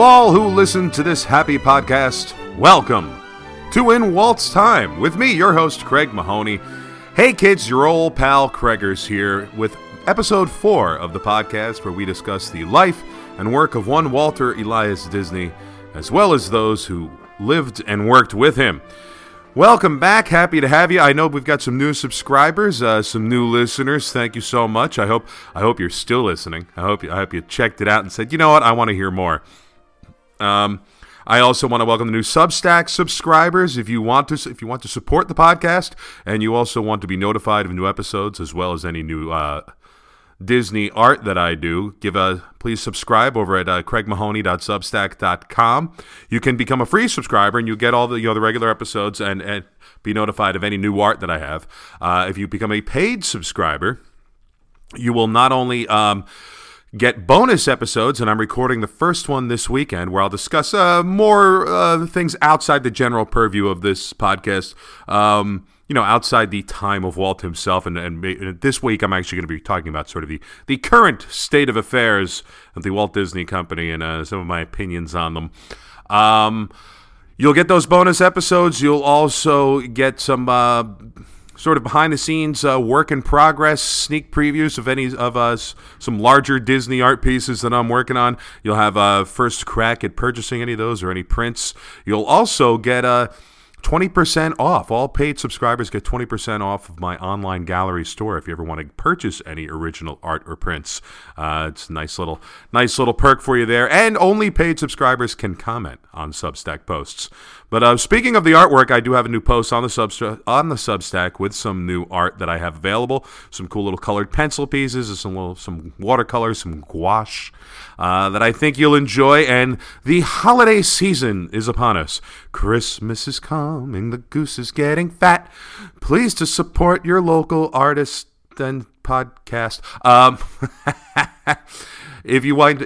All who listen to this happy podcast, welcome to In Walt's Time with me, your host, Craig Mahoney. Hey kids, your old pal Craigers here with episode 4 of the podcast where we discuss the life and work of one Walter Elias Disney, as well as those who lived and worked with him. Welcome back. Happy to have you. I know we've got some new subscribers, uh, some new listeners. Thank you so much. I hope I hope you're still listening. I hope you, I hope you checked it out and said, you know what, I want to hear more. Um, I also want to welcome the new Substack subscribers. If you want to, if you want to support the podcast, and you also want to be notified of new episodes as well as any new uh, Disney art that I do, give a please subscribe over at uh, craigmahoney.substack.com. You can become a free subscriber and you get all the you know the regular episodes and, and be notified of any new art that I have. Uh, if you become a paid subscriber, you will not only um, get bonus episodes, and I'm recording the first one this weekend where I'll discuss uh, more uh, things outside the general purview of this podcast. Um, you know, outside the time of Walt himself. And, and this week, I'm actually going to be talking about sort of the, the current state of affairs of the Walt Disney Company and uh, some of my opinions on them. Um, you'll get those bonus episodes. You'll also get some. Uh, sort of behind the scenes uh, work in progress sneak previews of any of us some larger disney art pieces that i'm working on you'll have a uh, first crack at purchasing any of those or any prints you'll also get a uh, 20% off. All paid subscribers get 20% off of my online gallery store if you ever want to purchase any original art or prints. Uh, it's a nice little, nice little perk for you there. And only paid subscribers can comment on Substack posts. But uh, speaking of the artwork, I do have a new post on the Substack on the Substack with some new art that I have available. Some cool little colored pencil pieces, some little some watercolors, some gouache uh, that I think you'll enjoy. And the holiday season is upon us. Christmas is coming, the goose is getting fat. Please to support your local artist and podcast. Um, if you want.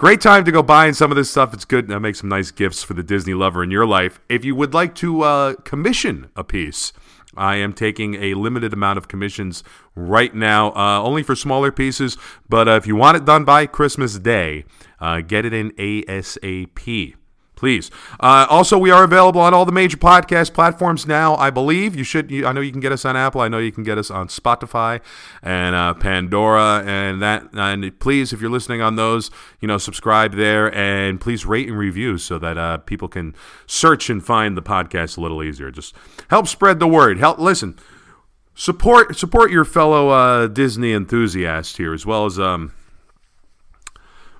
Great time to go buying some of this stuff. It's good to make some nice gifts for the Disney lover in your life. If you would like to uh, commission a piece, I am taking a limited amount of commissions right now, uh, only for smaller pieces. But uh, if you want it done by Christmas Day, uh, get it in ASAP please. Uh, also, we are available on all the major podcast platforms now. I believe you should. You, I know you can get us on Apple. I know you can get us on Spotify and uh, Pandora and that. And please, if you're listening on those, you know, subscribe there and please rate and review so that uh, people can search and find the podcast a little easier. Just help spread the word. Help listen. Support support your fellow uh, Disney enthusiast here as well as um,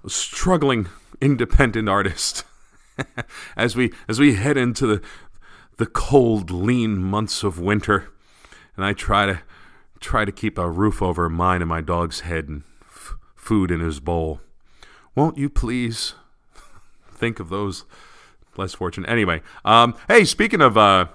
struggling independent artist. as we as we head into the the cold, lean months of winter, and I try to try to keep a roof over mine and my dog's head and f- food in his bowl. Won't you please think of those less fortunate? Anyway, um, hey, speaking of uh,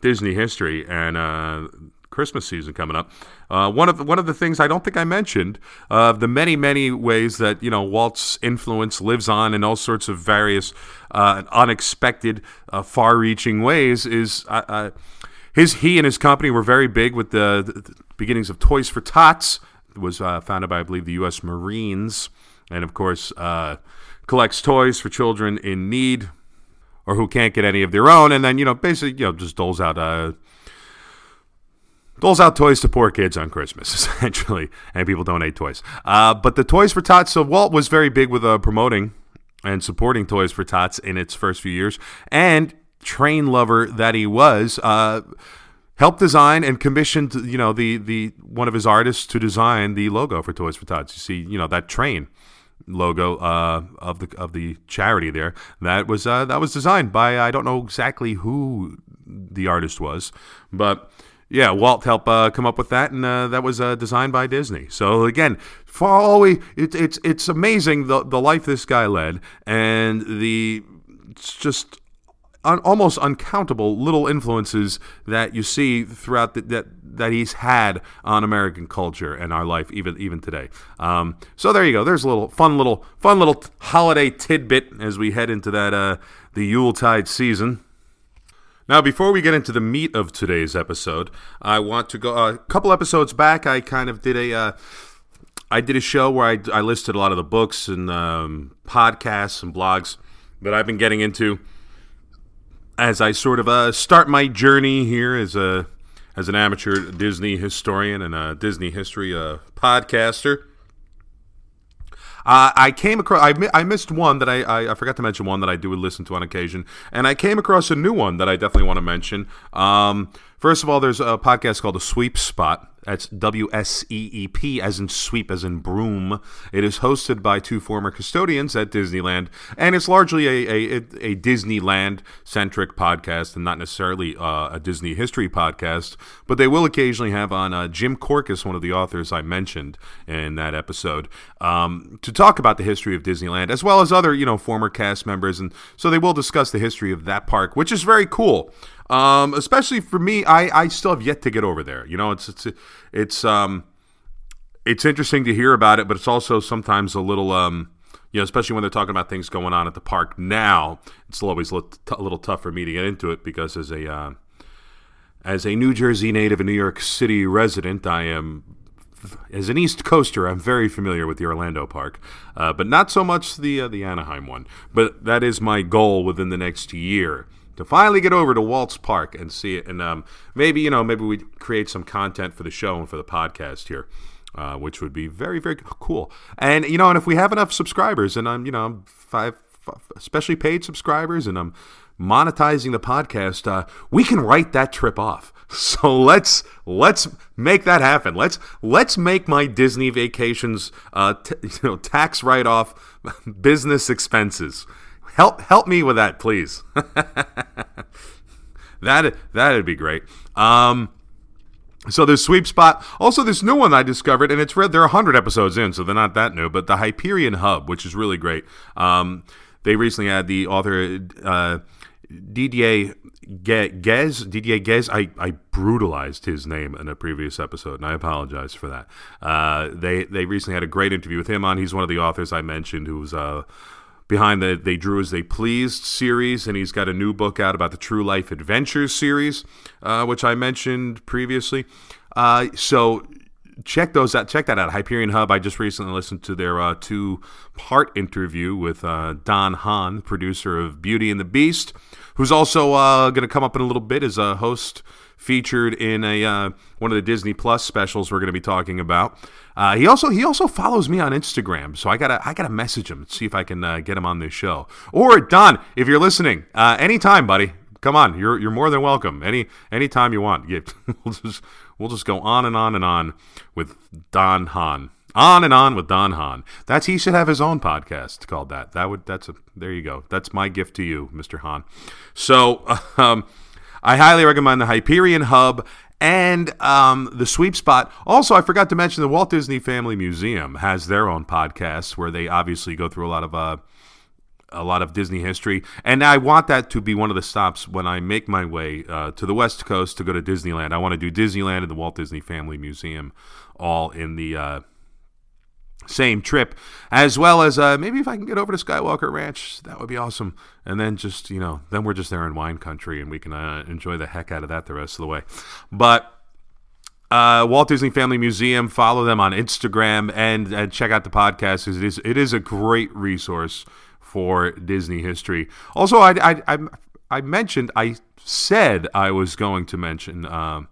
Disney history and uh, Christmas season coming up. Uh, one of the, one of the things I don't think I mentioned uh, the many many ways that you know Walt's influence lives on in all sorts of various uh, unexpected, uh, far-reaching ways is uh, uh, his he and his company were very big with the, the beginnings of Toys for Tots. It was founded by I believe the U.S. Marines, and of course collects toys for children in need or who can't get any of their own, and then you know basically you know just doles out doles out toys to poor kids on Christmas, essentially, and people donate toys. Uh, but the Toys for Tots, so Walt was very big with uh, promoting and supporting Toys for Tots in its first few years, and train lover that he was. Uh, helped design and commissioned, you know, the the one of his artists to design the logo for Toys for Tots. You see, you know, that train logo uh, of the of the charity there. That was uh, that was designed by I don't know exactly who the artist was, but yeah, Walt helped uh, come up with that, and uh, that was uh, designed by Disney. So again, always, it, it's it's amazing the the life this guy led, and the it's just un, almost uncountable little influences that you see throughout the, that that he's had on American culture and our life, even even today. Um, so there you go. There's a little fun little fun little holiday tidbit as we head into that uh, the Yuletide season. Now, before we get into the meat of today's episode, I want to go uh, a couple episodes back. I kind of did a uh, I did a show where I, I listed a lot of the books and um, podcasts and blogs that I've been getting into as I sort of uh, start my journey here as a as an amateur Disney historian and a Disney history uh, podcaster. Uh, I came across. I, I missed one that I, I, I forgot to mention one that I do listen to on occasion, and I came across a new one that I definitely want to mention. Um, first of all, there's a podcast called The Sweep Spot. That's W S E E P, as in sweep, as in broom. It is hosted by two former custodians at Disneyland, and it's largely a, a, a Disneyland centric podcast and not necessarily uh, a Disney history podcast. But they will occasionally have on uh, Jim Korkis, one of the authors I mentioned in that episode, um, to talk about the history of Disneyland, as well as other, you know, former cast members. And so they will discuss the history of that park, which is very cool. Um, especially for me, I, I still have yet to get over there. You know, it's it's it's um it's interesting to hear about it, but it's also sometimes a little um you know, especially when they're talking about things going on at the park now. It's always a little, tough for me to get into it because as a uh, as a New Jersey native and New York City resident, I am as an East Coaster, I'm very familiar with the Orlando park, uh, but not so much the uh, the Anaheim one. But that is my goal within the next year to finally get over to Walt's Park and see it. And um, maybe, you know, maybe we create some content for the show and for the podcast here. Uh, which would be very, very cool. And you know, and if we have enough subscribers, and I'm, you know, five, five especially paid subscribers, and I'm monetizing the podcast, uh, we can write that trip off. So let's let's make that happen. Let's let's make my Disney vacations, uh, t- you know, tax write off business expenses. Help help me with that, please. that that'd be great. Um, so there's sweep spot. Also, this new one I discovered, and it's read. They're 100 episodes in, so they're not that new. But the Hyperion Hub, which is really great. Um, they recently had the author uh, Didier Ghez. Didier Ghez. I, I brutalized his name in a previous episode, and I apologize for that. Uh, they they recently had a great interview with him on. He's one of the authors I mentioned who's uh, behind the They Drew as They Pleased series, and he's got a new book out about the True Life Adventures series, uh, which I mentioned previously. Uh, so check those out. Check that out. Hyperion Hub. I just recently listened to their uh, two-part interview with uh, Don Hahn, producer of Beauty and the Beast, who's also uh, going to come up in a little bit as a host featured in a uh, one of the Disney Plus specials we're going to be talking about. Uh, he also he also follows me on Instagram, so I gotta I gotta message him see if I can uh, get him on this show. Or Don, if you're listening, uh, anytime, buddy, come on, you're you're more than welcome. Any anytime you want, we'll just we'll just go on and on and on with Don Hahn. On and on with Don Hahn. That's he should have his own podcast called that. That would that's a there you go. That's my gift to you, Mr. Hahn. So um, I highly recommend the Hyperion Hub and um, the sweep spot. Also, I forgot to mention the Walt Disney Family Museum has their own podcast where they obviously go through a lot of uh, a lot of Disney history, and I want that to be one of the stops when I make my way uh, to the West Coast to go to Disneyland. I want to do Disneyland and the Walt Disney Family Museum all in the uh, same trip, as well as uh, maybe if I can get over to Skywalker Ranch, that would be awesome. And then just you know, then we're just there in wine country, and we can uh, enjoy the heck out of that the rest of the way. But uh, Walt Disney Family Museum, follow them on Instagram and, and check out the podcast. It is it is a great resource for Disney history. Also, I I I, I mentioned I said I was going to mention. Um,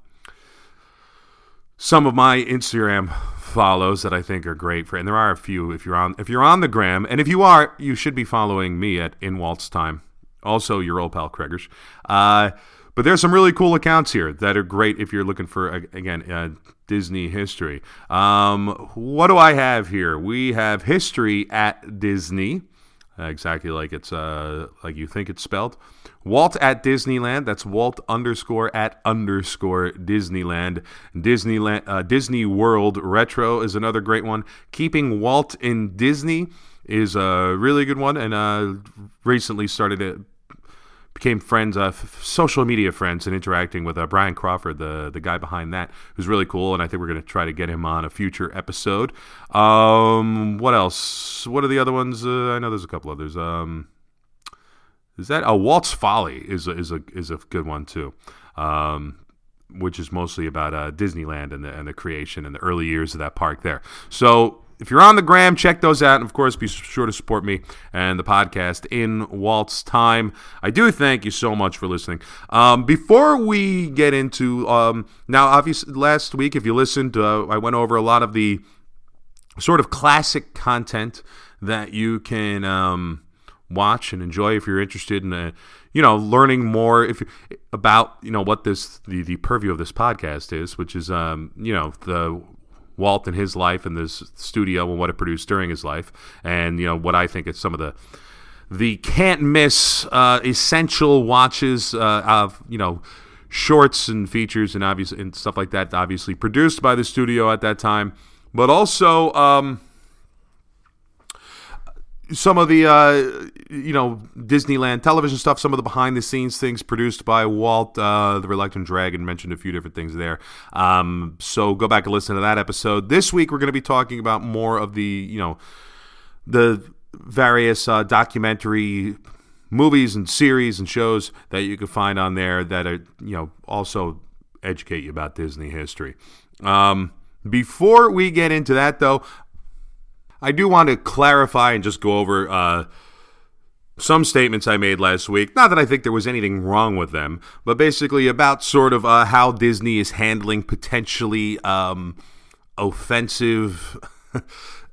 some of my Instagram follows that I think are great for, and there are a few. If you're on, if you're on the gram, and if you are, you should be following me at In Walt's Time. Also, your old pal Craigers. Uh, but there's some really cool accounts here that are great if you're looking for again uh, Disney history. Um, what do I have here? We have history at Disney, exactly like it's uh, like you think it's spelled. Walt at Disneyland. That's Walt underscore at underscore Disneyland. Disneyland uh, Disney World Retro is another great one. Keeping Walt in Disney is a really good one, and uh, recently started it. Became friends, uh, f- social media friends, and interacting with uh, Brian Crawford, the the guy behind that, who's really cool. And I think we're going to try to get him on a future episode. Um, what else? What are the other ones? Uh, I know there's a couple others. Um, is that a oh, Walt's Folly is a, is a is a good one too, um, which is mostly about uh, Disneyland and the and the creation and the early years of that park there. So if you're on the gram, check those out. And of course, be sure to support me and the podcast in Walt's time. I do thank you so much for listening. Um, before we get into um, now, obviously, last week, if you listened, uh, I went over a lot of the sort of classic content that you can um, watch and enjoy if you're interested in, uh, you know, learning more if about you know what this the the purview of this podcast is, which is um, you know the Walt and his life and this studio and what it produced during his life, and you know what I think is some of the the can't miss uh, essential watches uh, of you know shorts and features and obviously and stuff like that. Obviously produced by the studio at that time, but also. Um, some of the uh, you know Disneyland television stuff, some of the behind the scenes things produced by Walt, uh, the Reluctant Dragon mentioned a few different things there. Um, so go back and listen to that episode. This week we're going to be talking about more of the you know the various uh, documentary movies and series and shows that you can find on there that are you know also educate you about Disney history. Um, before we get into that, though, I do want to clarify and just go over uh, some statements I made last week. Not that I think there was anything wrong with them, but basically about sort of uh, how Disney is handling potentially um, offensive.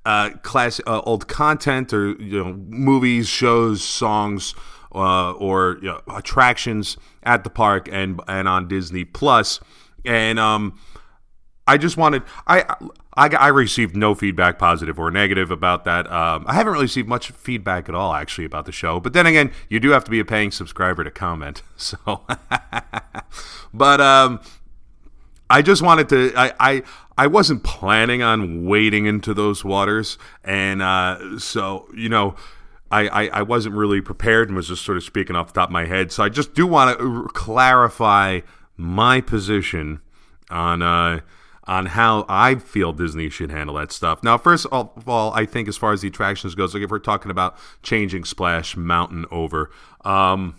Uh, class uh, old content or you know movies, shows, songs, uh, or you know, attractions at the park and and on Disney Plus. And um, I just wanted I I, I received no feedback, positive or negative, about that. Um, I haven't really received much feedback at all, actually, about the show. But then again, you do have to be a paying subscriber to comment. So, but um, I just wanted to. I, I I wasn't planning on wading into those waters, and uh, so you know. I, I, wasn't really prepared and was just sort of speaking off the top of my head. So I just do want to clarify my position on uh, on how I feel Disney should handle that stuff. Now, first of all, I think as far as the attractions goes, like if we're talking about changing Splash Mountain over, um,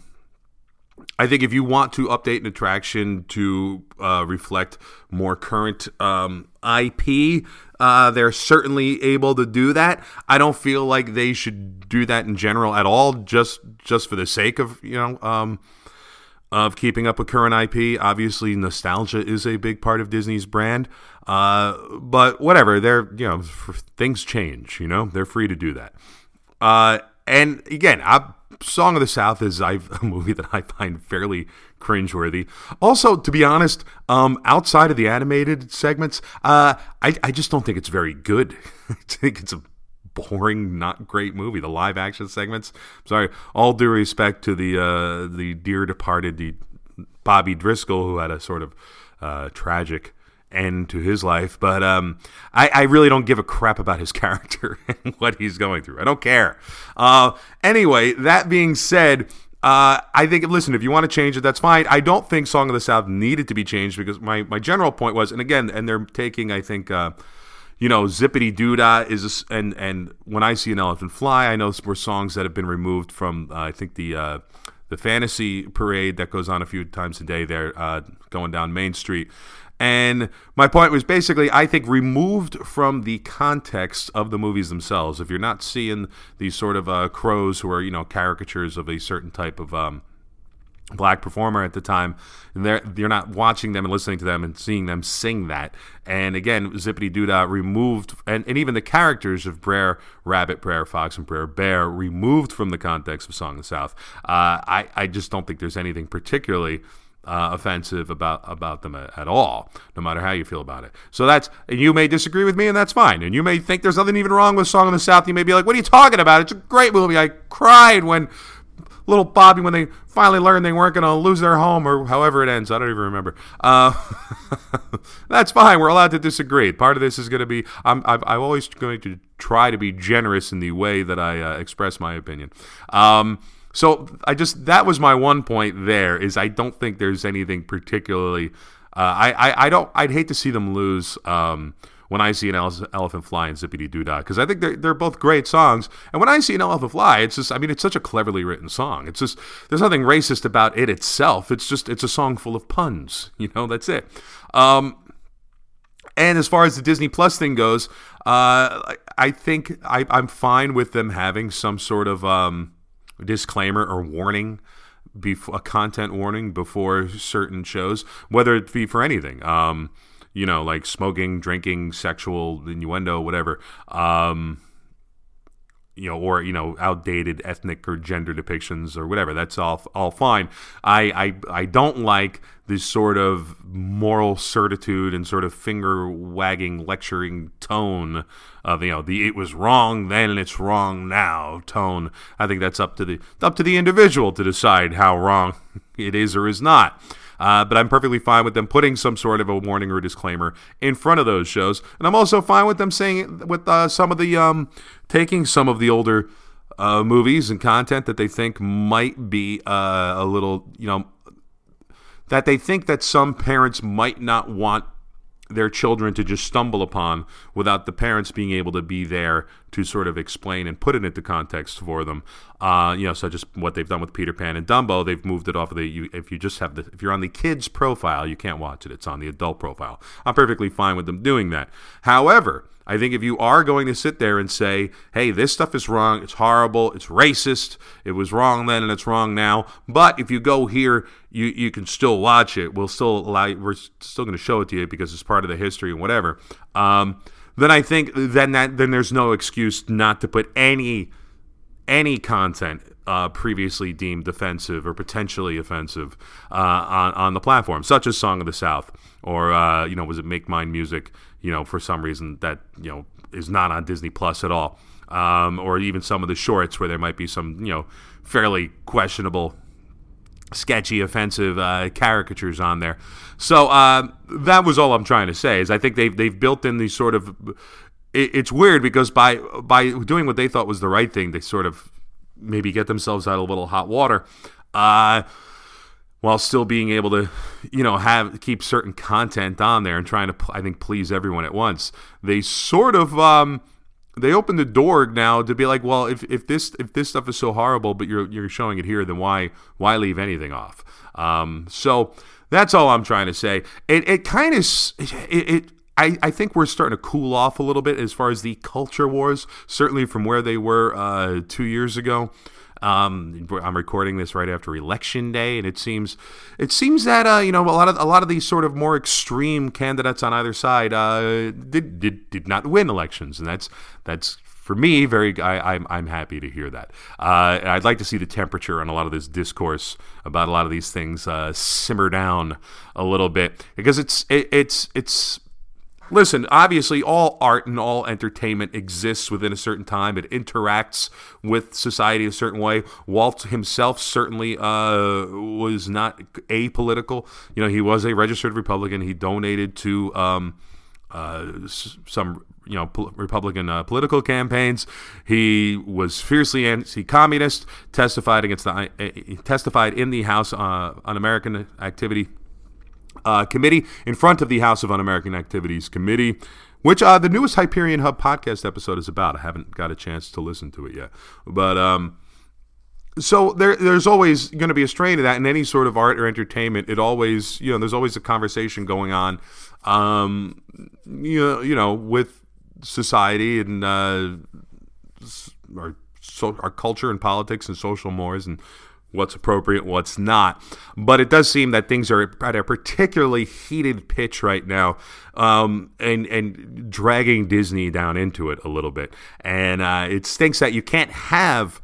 I think if you want to update an attraction to uh, reflect more current um, IP, uh, they're certainly able to do that. I don't feel like they should do that in general at all, just just for the sake of you know. Um, of keeping up with current IP. Obviously, nostalgia is a big part of Disney's brand. Uh, but whatever, they're you know things change. You know they're free to do that. Uh, and again, I, Song of the South is a movie that I find fairly cringeworthy. Also, to be honest, um, outside of the animated segments, uh, I, I just don't think it's very good. I think it's a boring, not great movie. The live action segments. Sorry, all due respect to the uh, the dear departed, the Bobby Driscoll, who had a sort of uh, tragic end to his life. But um, I, I, really don't give a crap about his character and what he's going through. I don't care. Uh, anyway, that being said. Uh, I think, listen, if you want to change it, that's fine. I don't think Song of the South needed to be changed because my, my general point was, and again, and they're taking, I think, uh, you know, Zippity Doodah is, a, and and when I see an elephant fly, I know were songs that have been removed from. Uh, I think the uh, the fantasy parade that goes on a few times a day there, uh, going down Main Street. And my point was basically, I think, removed from the context of the movies themselves. If you're not seeing these sort of uh, crows who are, you know, caricatures of a certain type of um, black performer at the time and they're you're not watching them and listening to them and seeing them sing that and again zippity doodah removed and, and even the characters of brer rabbit brer fox and brer bear removed from the context of song of the south uh, I, I just don't think there's anything particularly uh, offensive about about them at, at, all, no matter how you feel about it. So that's and you may disagree with me, and that's fine. And you may think there's nothing even wrong with "Song of the South." You may be like, "What are you talking about? It's a great movie. I cried when little Bobby when they finally learned they weren't going to lose their home or however it ends. I don't even remember. Uh, that's fine. We're allowed to disagree. Part of this is going to be I'm, I'm, I'm, always going to try to be generous in the way that I uh, express my opinion. Um, so I just that was my one point there is I don't think there's anything particularly. Uh, I, I I don't I'd hate to see them lose. Um, when I see an elephant fly and zippity doo dah because I think they're, they're both great songs. And when I see an elephant fly, it's just I mean it's such a cleverly written song. It's just there's nothing racist about it itself. It's just it's a song full of puns. You know that's it. Um, And as far as the Disney Plus thing goes, uh, I think I, I'm fine with them having some sort of um, disclaimer or warning before a content warning before certain shows, whether it be for anything. Um, you know, like smoking, drinking, sexual innuendo, whatever. Um, you know, or you know, outdated ethnic or gender depictions or whatever. That's all all fine. I I, I don't like this sort of moral certitude and sort of finger wagging lecturing tone of you know the it was wrong then and it's wrong now tone. I think that's up to the up to the individual to decide how wrong it is or is not. Uh, but I'm perfectly fine with them putting some sort of a warning or disclaimer in front of those shows, and I'm also fine with them saying with uh, some of the um, taking some of the older uh, movies and content that they think might be uh, a little, you know, that they think that some parents might not want their children to just stumble upon without the parents being able to be there to sort of explain and put it into context for them. Uh, you know, such as what they've done with Peter Pan and Dumbo. They've moved it off of the. You, if you just have the, if you're on the kids profile, you can't watch it. It's on the adult profile. I'm perfectly fine with them doing that. However, I think if you are going to sit there and say, hey, this stuff is wrong, it's horrible, it's racist, it was wrong then and it's wrong now, but if you go here, you, you can still watch it. We'll still allow you, we're still going to show it to you because it's part of the history and whatever. Um, then I think then that then there's no excuse not to put any any content uh, previously deemed offensive or potentially offensive uh, on on the platform, such as "Song of the South" or uh, you know was it "Make Mine Music"? You know, for some reason that you know is not on Disney Plus at all, um, or even some of the shorts where there might be some you know fairly questionable sketchy, offensive uh, caricatures on there. So uh, that was all I'm trying to say. Is I think they've they've built in these sort of. It, it's weird because by by doing what they thought was the right thing, they sort of maybe get themselves out of a little hot water. Uh, while still being able to, you know, have keep certain content on there and trying to, I think, please everyone at once. They sort of um, they opened the door now to be like, well, if, if this if this stuff is so horrible, but you're you're showing it here, then why why leave anything off? Um, so that's all I'm trying to say. It it kind of it, it I, I think we're starting to cool off a little bit as far as the culture wars, certainly from where they were uh, two years ago. Um, I'm recording this right after election day, and it seems it seems that uh, you know a lot of a lot of these sort of more extreme candidates on either side uh, did, did did not win elections, and that's that's for me very I, I'm I'm happy to hear that. Uh, I'd like to see the temperature on a lot of this discourse about a lot of these things uh, simmer down a little bit because it's it, it's it's Listen, obviously, all art and all entertainment exists within a certain time. It interacts with society a certain way. Walt himself certainly uh, was not apolitical. You know, he was a registered Republican. He donated to um, uh, some you know Republican uh, political campaigns. He was fiercely anti-communist. Testified against the uh, testified in the House uh, on American Activity uh, committee in front of the House of Un-American Activities Committee, which uh, the newest Hyperion Hub podcast episode is about. I haven't got a chance to listen to it yet, but um, so there, there's always going to be a strain of that in any sort of art or entertainment. It always, you know, there's always a conversation going on, um, you know, you know, with society and uh, our so our culture and politics and social mores and what's appropriate, what's not. But it does seem that things are at a particularly heated pitch right now, um, and and dragging Disney down into it a little bit. And uh, it stinks that you can't have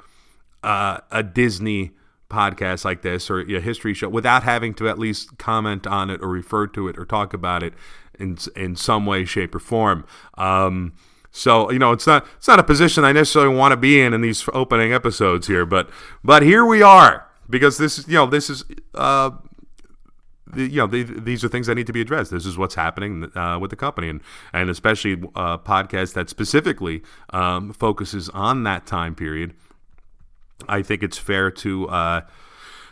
uh, a Disney podcast like this or a history show without having to at least comment on it or refer to it or talk about it in in some way, shape, or form. Um, so you know, it's not it's not a position I necessarily want to be in in these opening episodes here, but but here we are because this is you know this is uh, the, you know the, these are things that need to be addressed. This is what's happening uh, with the company, and and especially a podcast that specifically um, focuses on that time period. I think it's fair to. Uh,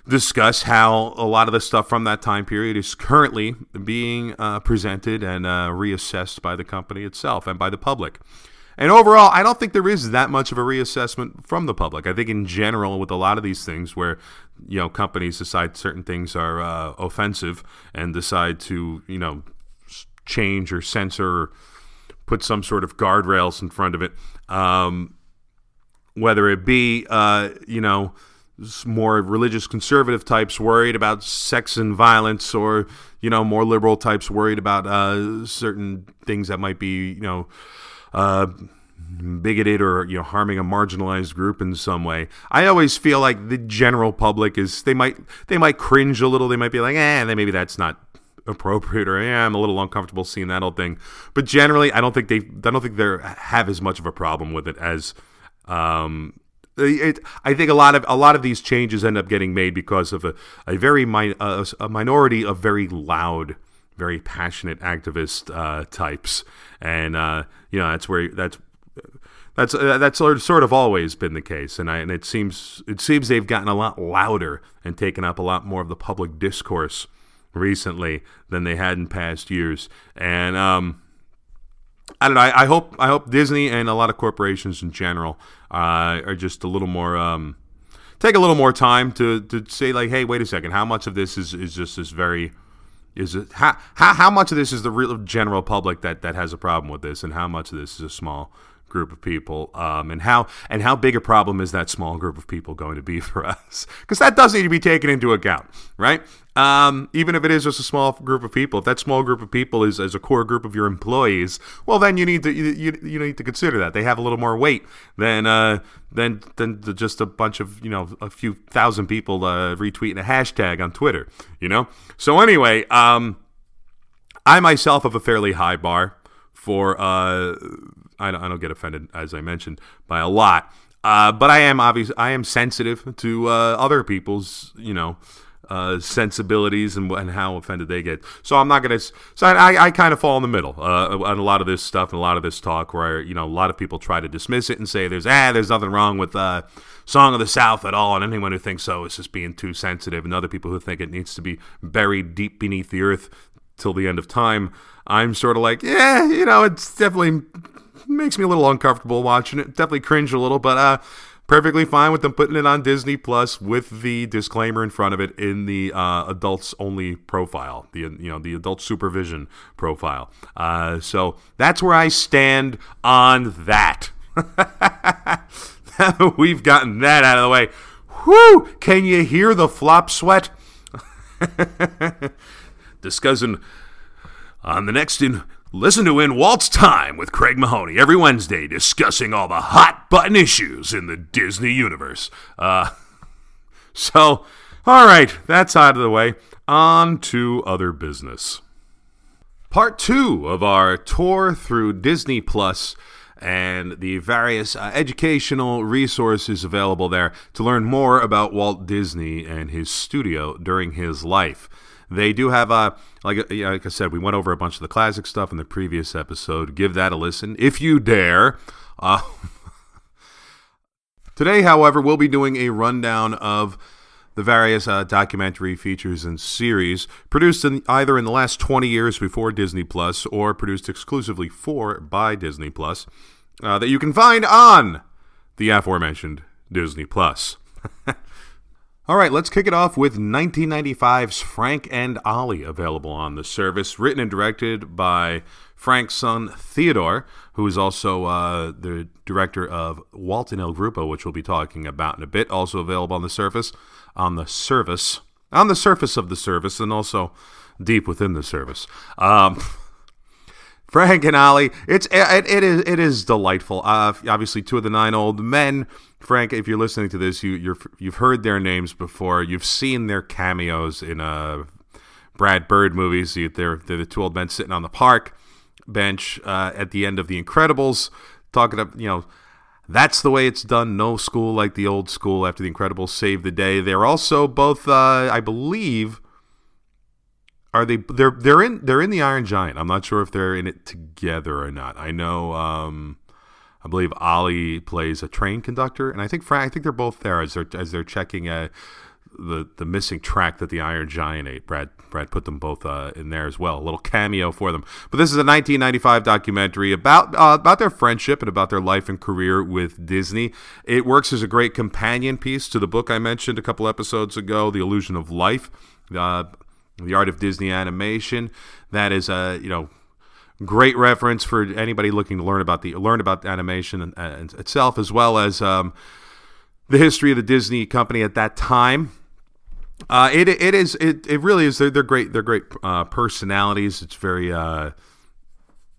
discuss how a lot of the stuff from that time period is currently being uh, presented and uh, reassessed by the company itself and by the public. And overall, I don't think there is that much of a reassessment from the public. I think in general, with a lot of these things, where you know companies decide certain things are uh, offensive and decide to you know change or censor or put some sort of guardrails in front of it. Um, whether it be, uh, you know, more religious conservative types worried about sex and violence, or you know, more liberal types worried about uh, certain things that might be, you know, uh, bigoted or you know harming a marginalized group in some way. I always feel like the general public is they might they might cringe a little. They might be like, eh, maybe that's not appropriate or yeah, I'm a little uncomfortable seeing that whole thing. But generally, I don't think they I don't think they have as much of a problem with it as um, it, I think a lot of a lot of these changes end up getting made because of a, a very a, a minority of very loud, very passionate activist uh, types, and uh, you know that's where that's that's uh, that's sort of always been the case, and I, and it seems it seems they've gotten a lot louder and taken up a lot more of the public discourse recently than they had in past years, and um, I don't know. I, I, hope I hope Disney and a lot of corporations in general uh, are just a little more um, take a little more time to to say like, hey, wait a second, how much of this is is just this very is it how, how how much of this is the real general public that that has a problem with this, and how much of this is a small group of people, um, and how and how big a problem is that small group of people going to be for us? Because that does need to be taken into account, right? Um, even if it is just a small group of people, if that small group of people is as a core group of your employees, well, then you need to you, you, you need to consider that they have a little more weight than uh, than than just a bunch of you know a few thousand people uh, retweeting a hashtag on Twitter, you know. So anyway, um, I myself have a fairly high bar for uh, I don't, I don't get offended as I mentioned by a lot, uh, but I am obvious I am sensitive to uh, other people's you know uh, sensibilities and, and how offended they get. So I'm not to. So I, I kind of fall in the middle uh, on a lot of this stuff and a lot of this talk where you know a lot of people try to dismiss it and say there's ah there's nothing wrong with uh, Song of the South at all, and anyone who thinks so is just being too sensitive, and other people who think it needs to be buried deep beneath the earth till the end of time. I'm sort of like, yeah, you know, it's definitely makes me a little uncomfortable watching it. Definitely cringe a little, but uh, perfectly fine with them putting it on Disney Plus with the disclaimer in front of it in the uh, adults only profile, the you know the adult supervision profile. Uh, so that's where I stand on that. We've gotten that out of the way. Whoo! Can you hear the flop sweat? Discussing on the next in Listen to In Walt's Time with Craig Mahoney every Wednesday, discussing all the hot button issues in the Disney universe. Uh, so, all right, that's out of the way. On to other business. Part two of our tour through Disney Plus and the various uh, educational resources available there to learn more about Walt Disney and his studio during his life. They do have a like like I said, we went over a bunch of the classic stuff in the previous episode. Give that a listen if you dare. Uh, today, however, we'll be doing a rundown of the various uh, documentary features and series produced in, either in the last 20 years before Disney Plus or produced exclusively for by Disney Plus uh, that you can find on the aforementioned Disney Plus. All right, let's kick it off with 1995's Frank and Ollie, available on the service, written and directed by Frank's son Theodore, who is also uh, the director of Walt and El Grupo, which we'll be talking about in a bit. Also available on the surface, on the service, on the surface of the service, and also deep within the service. Um, Frank and Ollie, it's it, it is it is delightful. Uh, obviously, two of the nine old men Frank, if you're listening to this, you you have heard their names before. You've seen their cameos in uh, Brad Bird movies. They're they're the two old men sitting on the park bench uh, at the end of The Incredibles, talking up you know. That's the way it's done. No school like the old school after The Incredibles saved the day. They're also both, uh, I believe, are they? They're they're in they're in the Iron Giant. I'm not sure if they're in it together or not. I know. Um, I believe Ollie plays a train conductor, and I think Frank. I think they're both there as they're as they're checking uh, the the missing track that the Iron Giant ate. Brad Brad put them both uh, in there as well, a little cameo for them. But this is a 1995 documentary about uh, about their friendship and about their life and career with Disney. It works as a great companion piece to the book I mentioned a couple episodes ago, The Illusion of Life, uh, the art of Disney animation. That is a uh, you know great reference for anybody looking to learn about the learn about the animation and, itself, as well as um, the history of the Disney company at that time. Uh, it it is it, it really is they're, they're great they're great uh, personalities. It's very uh,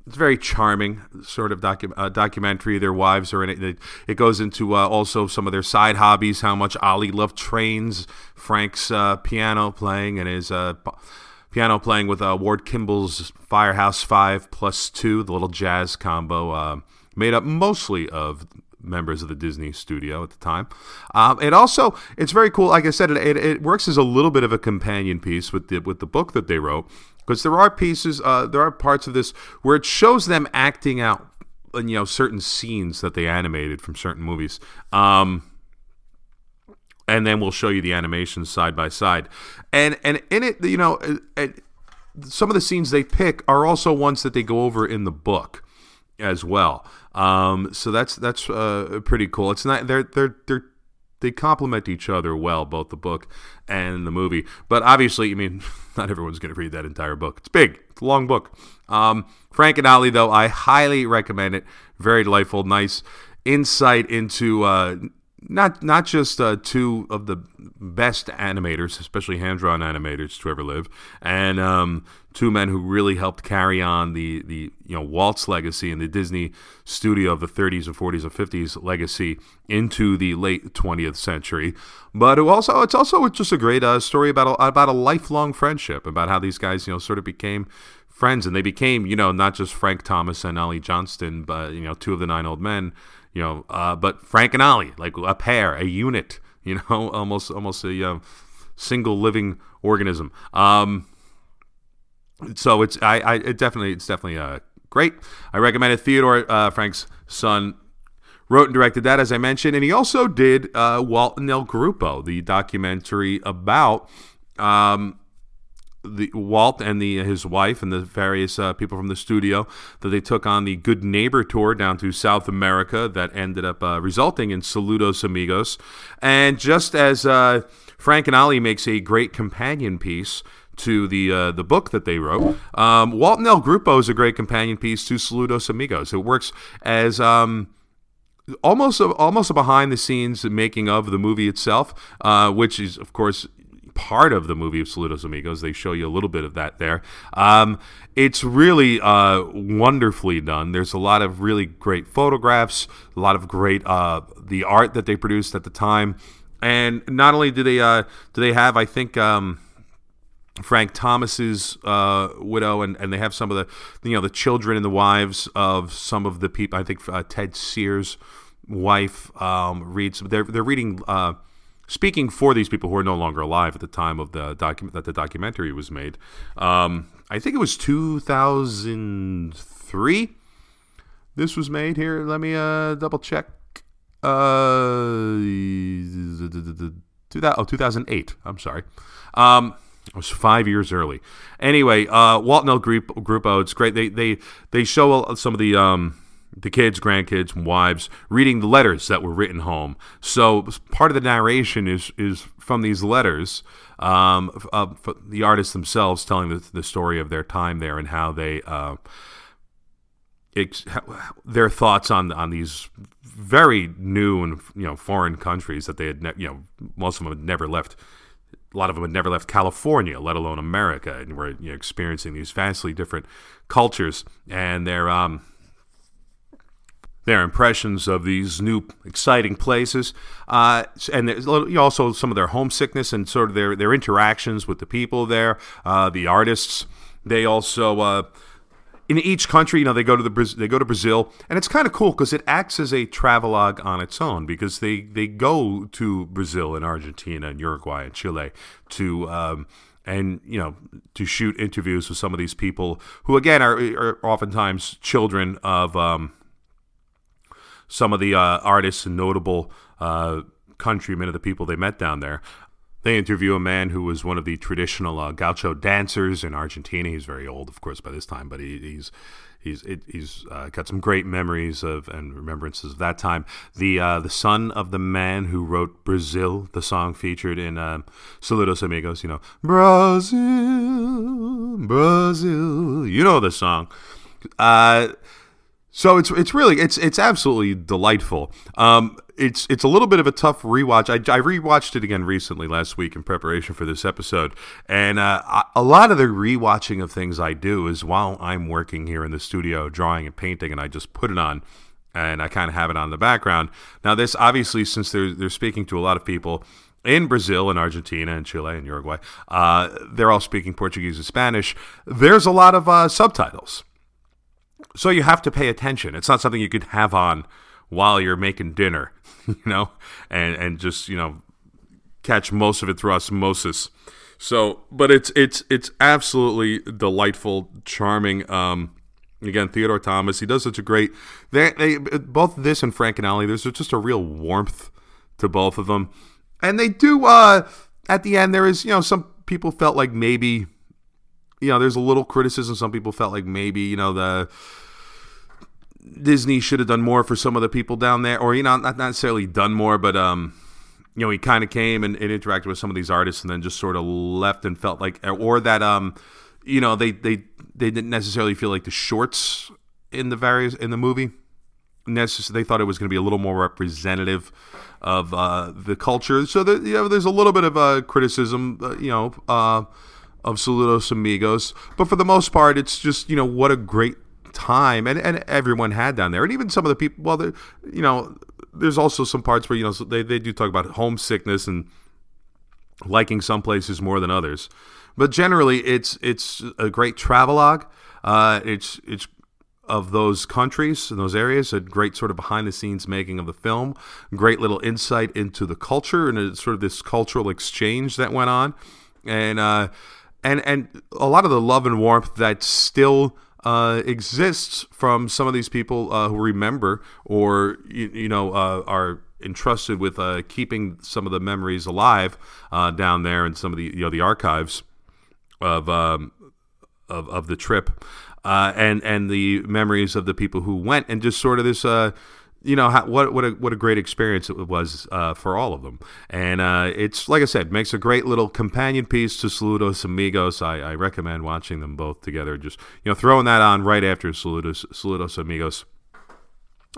it's very charming sort of docu- uh, documentary. Their wives are in it. It, it goes into uh, also some of their side hobbies. How much Ollie loved trains, Frank's uh, piano playing, and his uh, piano playing with uh, Ward Kimball's Firehouse Five plus two, the little jazz combo, uh, made up mostly of members of the Disney studio at the time. Um, it also it's very cool. Like I said, it, it, it, works as a little bit of a companion piece with the with the book that they wrote because there are pieces, uh, there are parts of this where it shows them acting out, you know, certain scenes that they animated from certain movies. Um, and then we'll show you the animations side by side, and and in it, you know, some of the scenes they pick are also ones that they go over in the book as well. Um, so that's that's uh, pretty cool. It's not they're they're they're they complement each other well, both the book and the movie. But obviously, I mean, not everyone's going to read that entire book. It's big, it's a long book. Um, Frank and Ollie, though, I highly recommend it. Very delightful, nice insight into uh, not not just uh, two of the best animators, especially hand drawn animators to ever live, and um, two men who really helped carry on the the you know Walt's legacy and the Disney studio of the 30s and 40s and 50s legacy into the late 20th century. But it also it's also just a great uh, story about a, about a lifelong friendship, about how these guys you know sort of became friends and they became you know not just Frank Thomas and Ollie Johnston, but you know two of the nine old men you know, uh, but Frank and Ollie, like a pair, a unit, you know, almost almost a uh, single living organism. Um, so it's I, I it definitely it's definitely uh, great. I recommend it. Theodore uh, Frank's son wrote and directed that, as I mentioned, and he also did uh, Walt and El Grupo, the documentary about um, the Walt and the his wife and the various uh, people from the studio that they took on the Good Neighbor tour down to South America that ended up uh, resulting in Saludos Amigos. And just as uh, Frank and Ollie makes a great companion piece to the uh, the book that they wrote, um, Walt and El Grupo is a great companion piece to Saludos Amigos. It works as um, almost a, almost a behind the scenes making of the movie itself, uh, which is of course part of the movie of Saludos Amigos. They show you a little bit of that there. Um, it's really uh, wonderfully done. There's a lot of really great photographs, a lot of great uh, the art that they produced at the time, and not only do they uh, do they have, I think. Um, Frank Thomas's uh, widow, and, and they have some of the you know the children and the wives of some of the people. I think uh, Ted Sears' wife um, reads. They're they're reading uh, speaking for these people who are no longer alive at the time of the document that the documentary was made. Um, I think it was 2003. This was made here. Let me uh, double check. Uh, 2008. I'm sorry. Um, it was five years early. Anyway, uh, Walt and Group Grupo. It's great. They they they show some of the um, the kids, grandkids, and wives reading the letters that were written home. So part of the narration is is from these letters, um, uh, the artists themselves telling the, the story of their time there and how they uh, ex- their thoughts on on these very new and you know foreign countries that they had ne- you know most of them had never left. A lot of them had never left California, let alone America, and were you know, experiencing these vastly different cultures. And they're um, their impressions of these new exciting places, uh, and also some of their homesickness and sort of their their interactions with the people there, uh, the artists. They also uh, in each country, you know, they go to the they go to Brazil, and it's kind of cool because it acts as a travelogue on its own because they they go to Brazil and Argentina and Uruguay and Chile to. Um, and you know to shoot interviews with some of these people who again are, are oftentimes children of um, some of the uh, artists and notable uh, countrymen of the people they met down there. They interview a man who was one of the traditional uh, gaucho dancers in Argentina. He's very old, of course, by this time, but he, he's he's he's uh, got some great memories of and remembrances of that time. The uh, the son of the man who wrote Brazil, the song featured in uh, Saludos Amigos. You know, Brazil, Brazil. You know the song Uh, so it's it's really it's it's absolutely delightful. Um, it's it's a little bit of a tough rewatch. I, I rewatched it again recently last week in preparation for this episode, and uh, a lot of the rewatching of things I do is while I'm working here in the studio drawing and painting, and I just put it on, and I kind of have it on the background. Now this obviously, since they're they're speaking to a lot of people in Brazil and Argentina and Chile and Uruguay, uh, they're all speaking Portuguese and Spanish. There's a lot of uh, subtitles. So you have to pay attention. It's not something you could have on while you're making dinner, you know, and and just you know catch most of it through osmosis. So, but it's it's it's absolutely delightful, charming. Um, again, Theodore Thomas, he does such a great. They, they both this and Frank and Ollie. There's just a real warmth to both of them, and they do. Uh, at the end, there is you know some people felt like maybe, you know, there's a little criticism. Some people felt like maybe you know the Disney should have done more for some of the people down there, or you know, not necessarily done more, but um, you know, he kind of came and, and, interacted with some of these artists, and then just sort of left and felt like, or that um, you know, they they they didn't necessarily feel like the shorts in the various in the movie. Necessarily, they thought it was going to be a little more representative of uh, the culture. So you know, there's a little bit of uh, criticism, uh, you know, uh, of Saludos Amigos, but for the most part, it's just you know what a great time and, and everyone had down there and even some of the people well you know there's also some parts where you know they, they do talk about homesickness and liking some places more than others. But generally it's it's a great travelogue. Uh, it's it's of those countries and those areas, a great sort of behind the scenes making of the film, great little insight into the culture and sort of this cultural exchange that went on, and uh, and and a lot of the love and warmth that still uh, exists from some of these people uh, who remember or you, you know uh, are entrusted with uh, keeping some of the memories alive uh, down there in some of the you know the archives of um, of, of the trip. And and the memories of the people who went and just sort of this you know how, what what a what a great experience it was uh, for all of them, and uh, it's like I said, makes a great little companion piece to Saludos Amigos. I, I, recommend watching them both together. Just you know, throwing that on right after Saludos Saludos Amigos,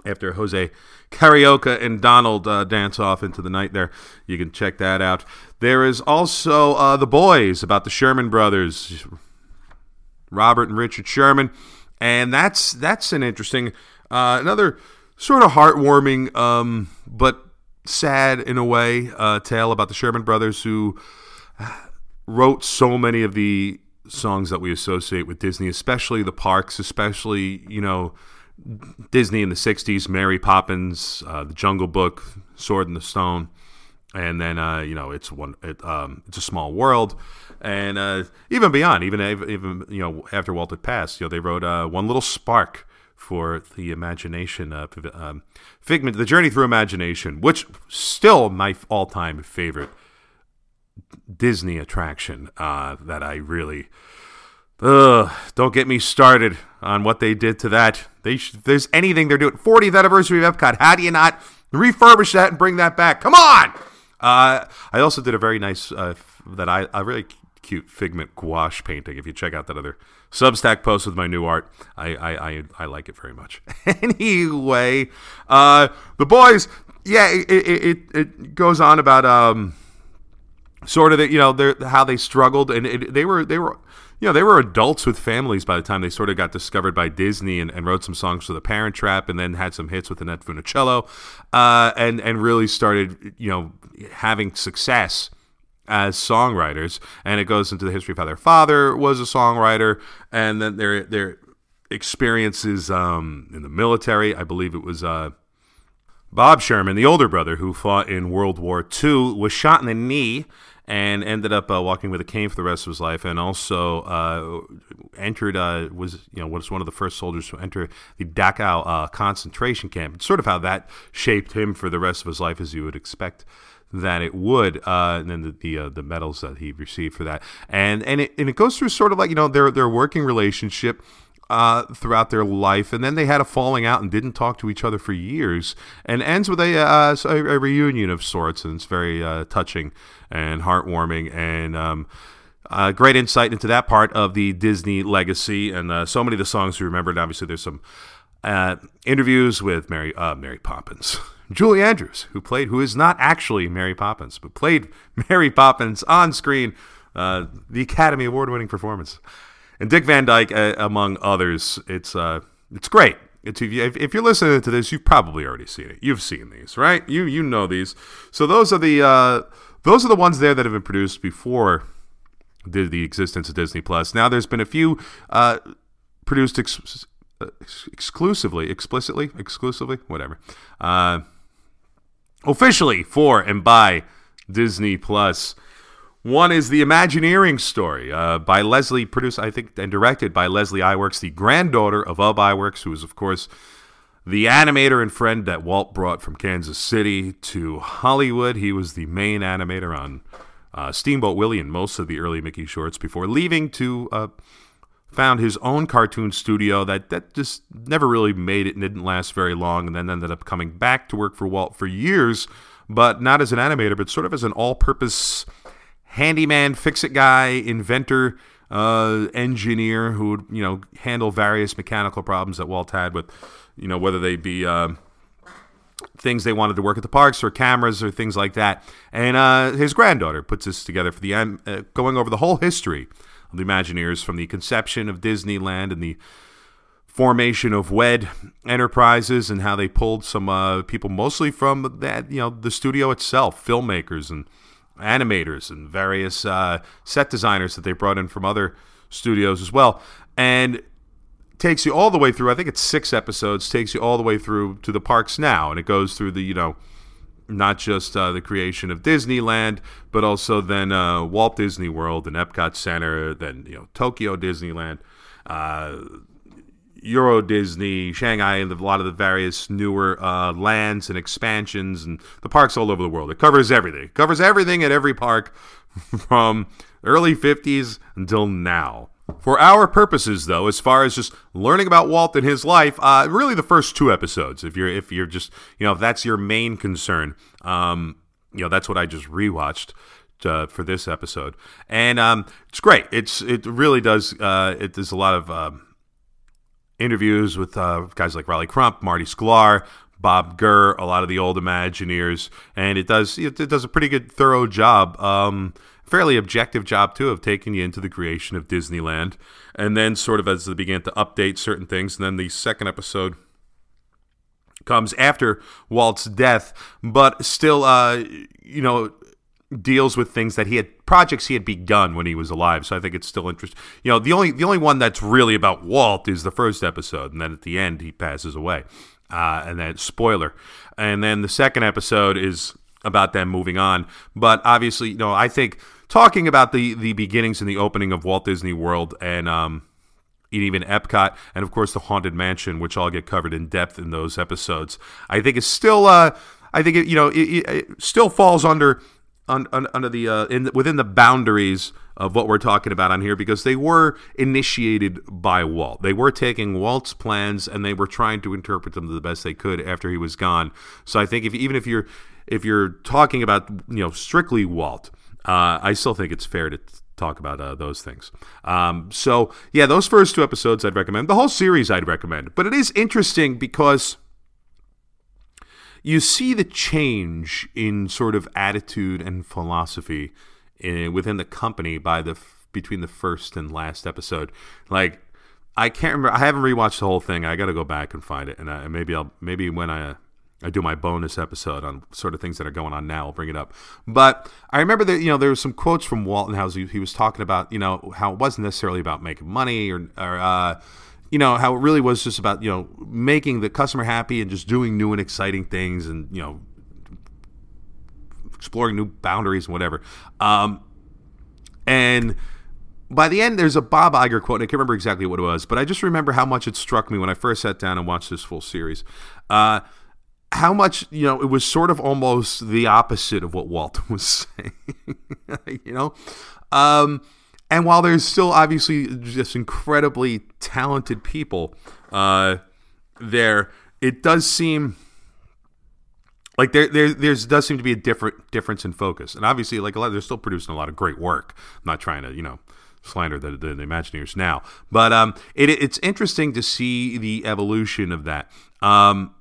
after Jose Carioca and Donald uh, dance off into the night. There, you can check that out. There is also uh, the boys about the Sherman brothers, Robert and Richard Sherman, and that's that's an interesting uh, another sort of heartwarming, um, but sad in a way, uh, tale about the Sherman Brothers who wrote so many of the songs that we associate with Disney, especially the parks, especially, you know, Disney in the 60s, Mary Poppins, uh, The Jungle Book, Sword in the Stone. And then, uh, you know, it's one. It, um, it's a small world, and uh, even beyond, even even you know, after Walt had passed, you know, they wrote uh, one little spark for the imagination of um, figment the journey through imagination which still my all-time favorite disney attraction uh, that i really Ugh, don't get me started on what they did to that. They there's anything they're doing, 40th anniversary of Epcot. How do you not refurbish that and bring that back? Come on! Uh, I also did a very nice uh, that I, I really cute Figment gouache painting. If you check out that other Substack post with my new art, I I, I, I like it very much. anyway, uh, the boys, yeah, it, it, it goes on about um, sort of the, you know how they struggled and it, they were they were you know, they were adults with families by the time they sort of got discovered by Disney and, and wrote some songs for The Parent Trap and then had some hits with Annette Funicello uh, and, and really started, you know, having success as songwriters, and it goes into the history of how their father was a songwriter, and then their their experiences um, in the military. I believe it was uh, Bob Sherman, the older brother who fought in World War II, was shot in the knee and ended up uh, walking with a cane for the rest of his life, and also uh, entered uh, was you know was one of the first soldiers to enter the Dachau uh, concentration camp. It's sort of how that shaped him for the rest of his life, as you would expect that it would, uh, and then the the, uh, the, medals that he received for that, and and it and it goes through sort of like you know their their working relationship. Uh, throughout their life, and then they had a falling out and didn't talk to each other for years, and ends with a uh, a, a, reunion of sorts, and it's very uh, touching and heartwarming. And um, uh, great insight into that part of the Disney legacy, and uh, so many of the songs we remembered. Obviously, there's some uh, interviews with Mary Mary Poppins, Julie Andrews, who played, who is not actually Mary Poppins, but played Mary Poppins on screen, uh, the Academy Award-winning performance, and Dick Van Dyke, uh, among others. It's it's great. It's, if, if you're listening to this, you've probably already seen it. You've seen these, right? You you know these. So those are the those are the ones there that have been produced before the, the existence of Disney Plus. Now, there's been a few uh, produced ex- exclusively, explicitly, exclusively, whatever, uh, officially for and by Disney Plus. One is the Imagineering story uh, by Leslie, produced, I think, and directed by Leslie Iwerks, the granddaughter of Ub Iwerks, who is, of course, the animator and friend that Walt brought from Kansas City to Hollywood. He was the main animator on uh, Steamboat Willie and most of the early Mickey shorts before leaving to uh, found his own cartoon studio that, that just never really made it and didn't last very long and then ended up coming back to work for Walt for years, but not as an animator, but sort of as an all-purpose handyman, fix-it guy, inventor, uh, engineer who would, you know, handle various mechanical problems that Walt had with, you know, whether they be... Uh, things they wanted to work at the parks or cameras or things like that. And uh, his granddaughter puts this together for the uh, going over the whole history the Imagineers from the conception of Disneyland and the formation of WED Enterprises and how they pulled some uh, people mostly from that you know the studio itself, filmmakers and animators and various uh, set designers that they brought in from other studios as well. And takes you all the way through. I think it's six episodes. Takes you all the way through to the parks now, and it goes through the you know not just uh, the creation of Disneyland, but also then uh, Walt Disney World and Epcot Center, then you know Tokyo Disneyland, uh, Euro Disney, Shanghai, and a lot of the various newer uh, lands and expansions and the parks all over the world. It covers everything. It covers everything at every park from early 50s until now. For our purposes, though, as far as just learning about Walt and his life, uh, really the first two episodes. If you're if you're just you know if that's your main concern, um, you know that's what I just rewatched. Uh, for this episode, and um, it's great. It's it really does. Uh, it, there's a lot of um, interviews with uh, guys like Rolly Crump, Marty Sklar, Bob Gurr, a lot of the old Imagineers, and it does it, it does a pretty good, thorough job. Um, fairly objective job too of taking you into the creation of Disneyland, and then sort of as they began to update certain things, and then the second episode comes after Walt's death, but still, uh, you know, deals with things that he had projects he had begun when he was alive. So I think it's still interesting. You know, the only the only one that's really about Walt is the first episode, and then at the end he passes away, uh, and then spoiler. And then the second episode is about them moving on. But obviously, you know, I think talking about the the beginnings and the opening of Walt Disney World and um, even Epcot, and of course the Haunted Mansion, which I'll get covered in depth in those episodes. I think is still, uh, I think it, you know, it, it still falls under under the uh, in within the boundaries of what we're talking about on here because they were initiated by Walt. They were taking Walt's plans and they were trying to interpret them the best they could after he was gone. So I think if even if you're if you're talking about you know strictly Walt, uh, I still think it's fair to talk about uh, those things. Um, so, yeah, those first two episodes I'd recommend. The whole series I'd recommend. But it is interesting because you see the change in sort of attitude and philosophy in, uh, within the company by the between the first and last episode. Like, I can't remember. I haven't rewatched the whole thing. I got to go back and find it, and I, maybe I'll maybe when I I do my bonus episode on sort of things that are going on now. I'll bring it up. But I remember that, you know, there were some quotes from Walton House. He, he was talking about, you know, how it wasn't necessarily about making money or, or uh, you know, how it really was just about, you know, making the customer happy and just doing new and exciting things and, you know, exploring new boundaries and whatever. Um, and by the end, there's a Bob Iger quote, and I can't remember exactly what it was, but I just remember how much it struck me when I first sat down and watched this full series. Uh, how much you know it was sort of almost the opposite of what Walton was saying you know um, and while there's still obviously just incredibly talented people uh, there it does seem like there, there there's does seem to be a different difference in focus, and obviously, like a lot, they're still producing a lot of great work. I'm not trying to, you know, slander the, the, the Imagineers now, but um, it, it's interesting to see the evolution of that. Um,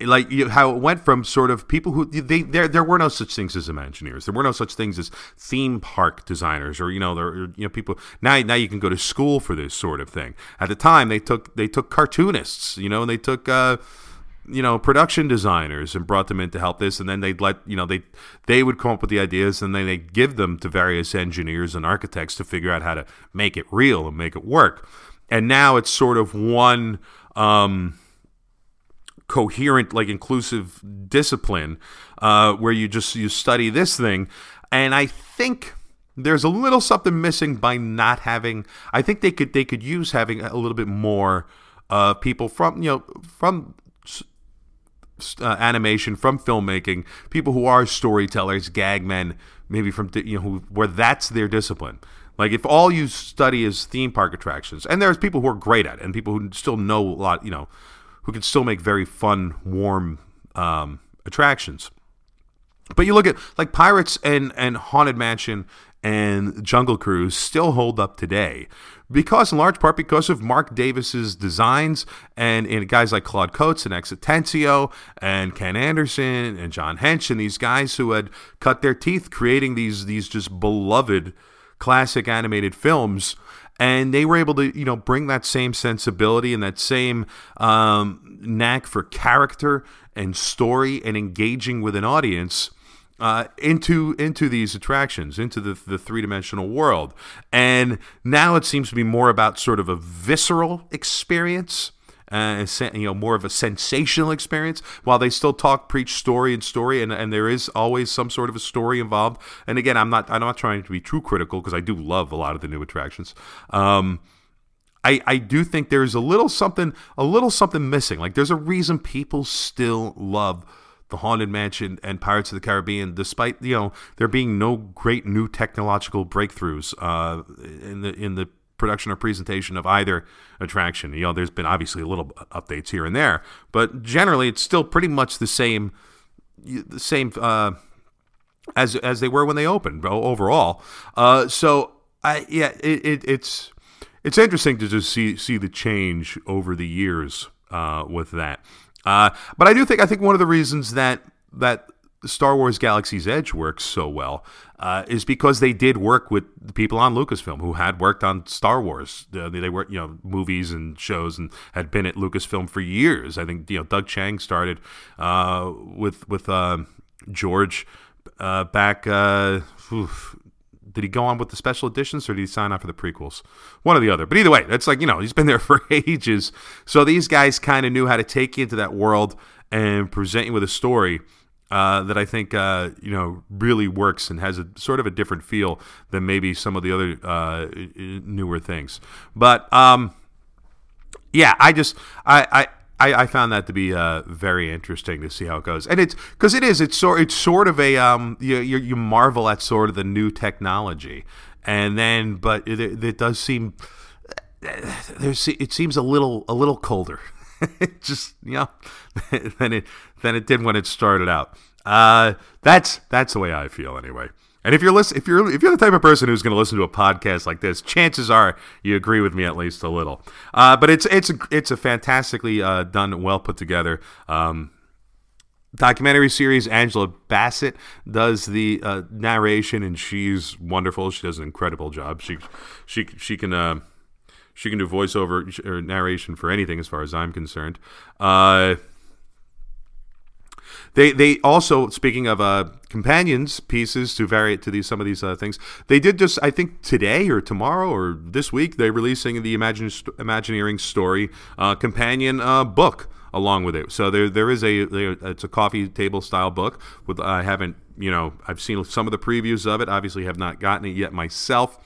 like you, how it went from sort of people who they there there were no such things as Imagineers. There were no such things as theme park designers or you know there you know people now now you can go to school for this sort of thing. At the time they took they took cartoonists, you know, and they took uh, you know production designers and brought them in to help this and then they'd let you know they they would come up with the ideas and then they give them to various engineers and architects to figure out how to make it real and make it work. And now it's sort of one um coherent, like inclusive discipline uh, where you just you study this thing. And I think there's a little something missing by not having. I think they could they could use having a little bit more uh, people from you know from uh, animation, from filmmaking, people who are storytellers, gag men, maybe from you know who, where that's their discipline. Like if all you study is theme park attractions, and there's people who are great at it, and people who still know a lot, you know, who can still make very fun, warm um, attractions. But you look at like Pirates and and Haunted Mansion and Jungle Cruise still hold up today because in large part because of Marc Davis's designs and, and guys like Claude Coats and X Atencio and Ken Anderson and John Hench and these guys who had cut their teeth creating these these just beloved classic animated films and they were able to you know bring that same sensibility and that same um, knack for character and story and engaging with an audience uh, into into these attractions, into the, the three dimensional world, and now it seems to be more about sort of a visceral experience uh, you know, more of a sensational experience. While they still talk, preach story and story, and, and there is always some sort of a story involved. And again, I'm not I'm not trying to be too critical because I do love a lot of the new attractions. Um, I, I do think there's a little something a little something missing. Like there's a reason people still love the Haunted Mansion and Pirates of the Caribbean, despite you know there being no great new technological breakthroughs uh, in the in the production or presentation of either attraction. You know, there's been obviously a little updates here and there, but generally it's still pretty much the same, the same uh, as as they were when they opened overall. Uh, so I yeah, it, it, it's it's interesting to just see see the change over the years uh, with that. Uh, but I do think I think one of the reasons that that Star Wars Galaxy's Edge works so well uh, is because they did work with the people on Lucasfilm who had worked on Star Wars. Uh, they were, you know, movies and shows and had been at Lucasfilm for years. I think, you know, Doug Chiang started uh, with with uh, George uh, back. Uh, oof, did he go on with the special editions or did he sign on for the prequels? One or the other. But either way, that's like, you know, he's been there for ages. So these guys kind of knew how to take you into that world and present you with a story uh, that I think uh, you know really works and has a sort of a different feel than maybe some of the other uh, newer things. But um, yeah, I just I. I, I found that to be uh, very interesting to see how it goes, and it's because it is it's sort it's sort of a um you, you, you marvel at sort of the new technology, and then but it, it does seem there's it seems a little a little colder it just you know than it than it did when it started out. Uh, that's that's the way I feel anyway. And if you're listen, if you're if you're the type of person who's going to listen to a podcast like this, chances are you agree with me at least a little. Uh, but it's it's a, it's a fantastically uh, done, well put together. Um, documentary series angela bassett does the uh, narration and she's wonderful she does an incredible job she she she can uh, she can do voiceover or narration for anything, as far as I'm concerned. Uh, they they also speaking of uh, companions pieces to vary it to these some of these uh, things. They did just I think today or tomorrow or this week they're releasing the Imagine, Imagineering story uh, companion uh, book along with it. So there there is a there, it's a coffee table style book. With I haven't you know I've seen some of the previews of it. Obviously have not gotten it yet myself.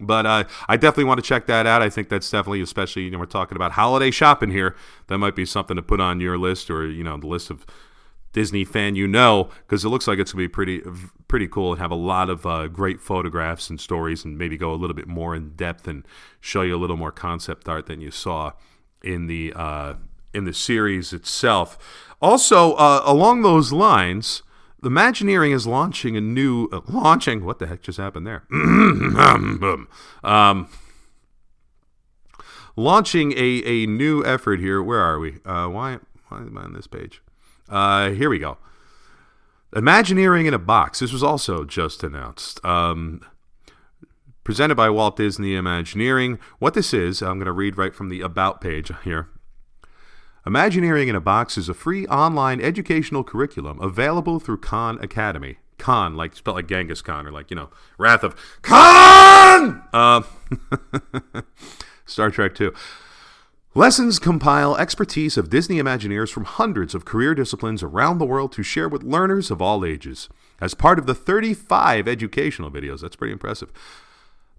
But uh, I definitely want to check that out. I think that's definitely, especially you know, we're talking about holiday shopping here. That might be something to put on your list or you know the list of Disney fan you know, because it looks like it's gonna be pretty pretty cool and have a lot of uh, great photographs and stories, and maybe go a little bit more in depth and show you a little more concept art than you saw in the uh, in the series itself. Also, uh, along those lines, Imagineering is launching a new uh, launching. What the heck just happened there? um, launching a, a new effort here. Where are we? Uh, why why am I on this page? Uh, here we go. Imagineering in a box. This was also just announced. Um, presented by Walt Disney Imagineering. What this is, I'm going to read right from the About page here. Imagineering in a Box is a free online educational curriculum available through Khan Academy. Khan, like spelled like Genghis Khan, or like you know, Wrath of Khan. Uh, Star Trek Two. Lessons compile expertise of Disney Imagineers from hundreds of career disciplines around the world to share with learners of all ages. As part of the 35 educational videos, that's pretty impressive.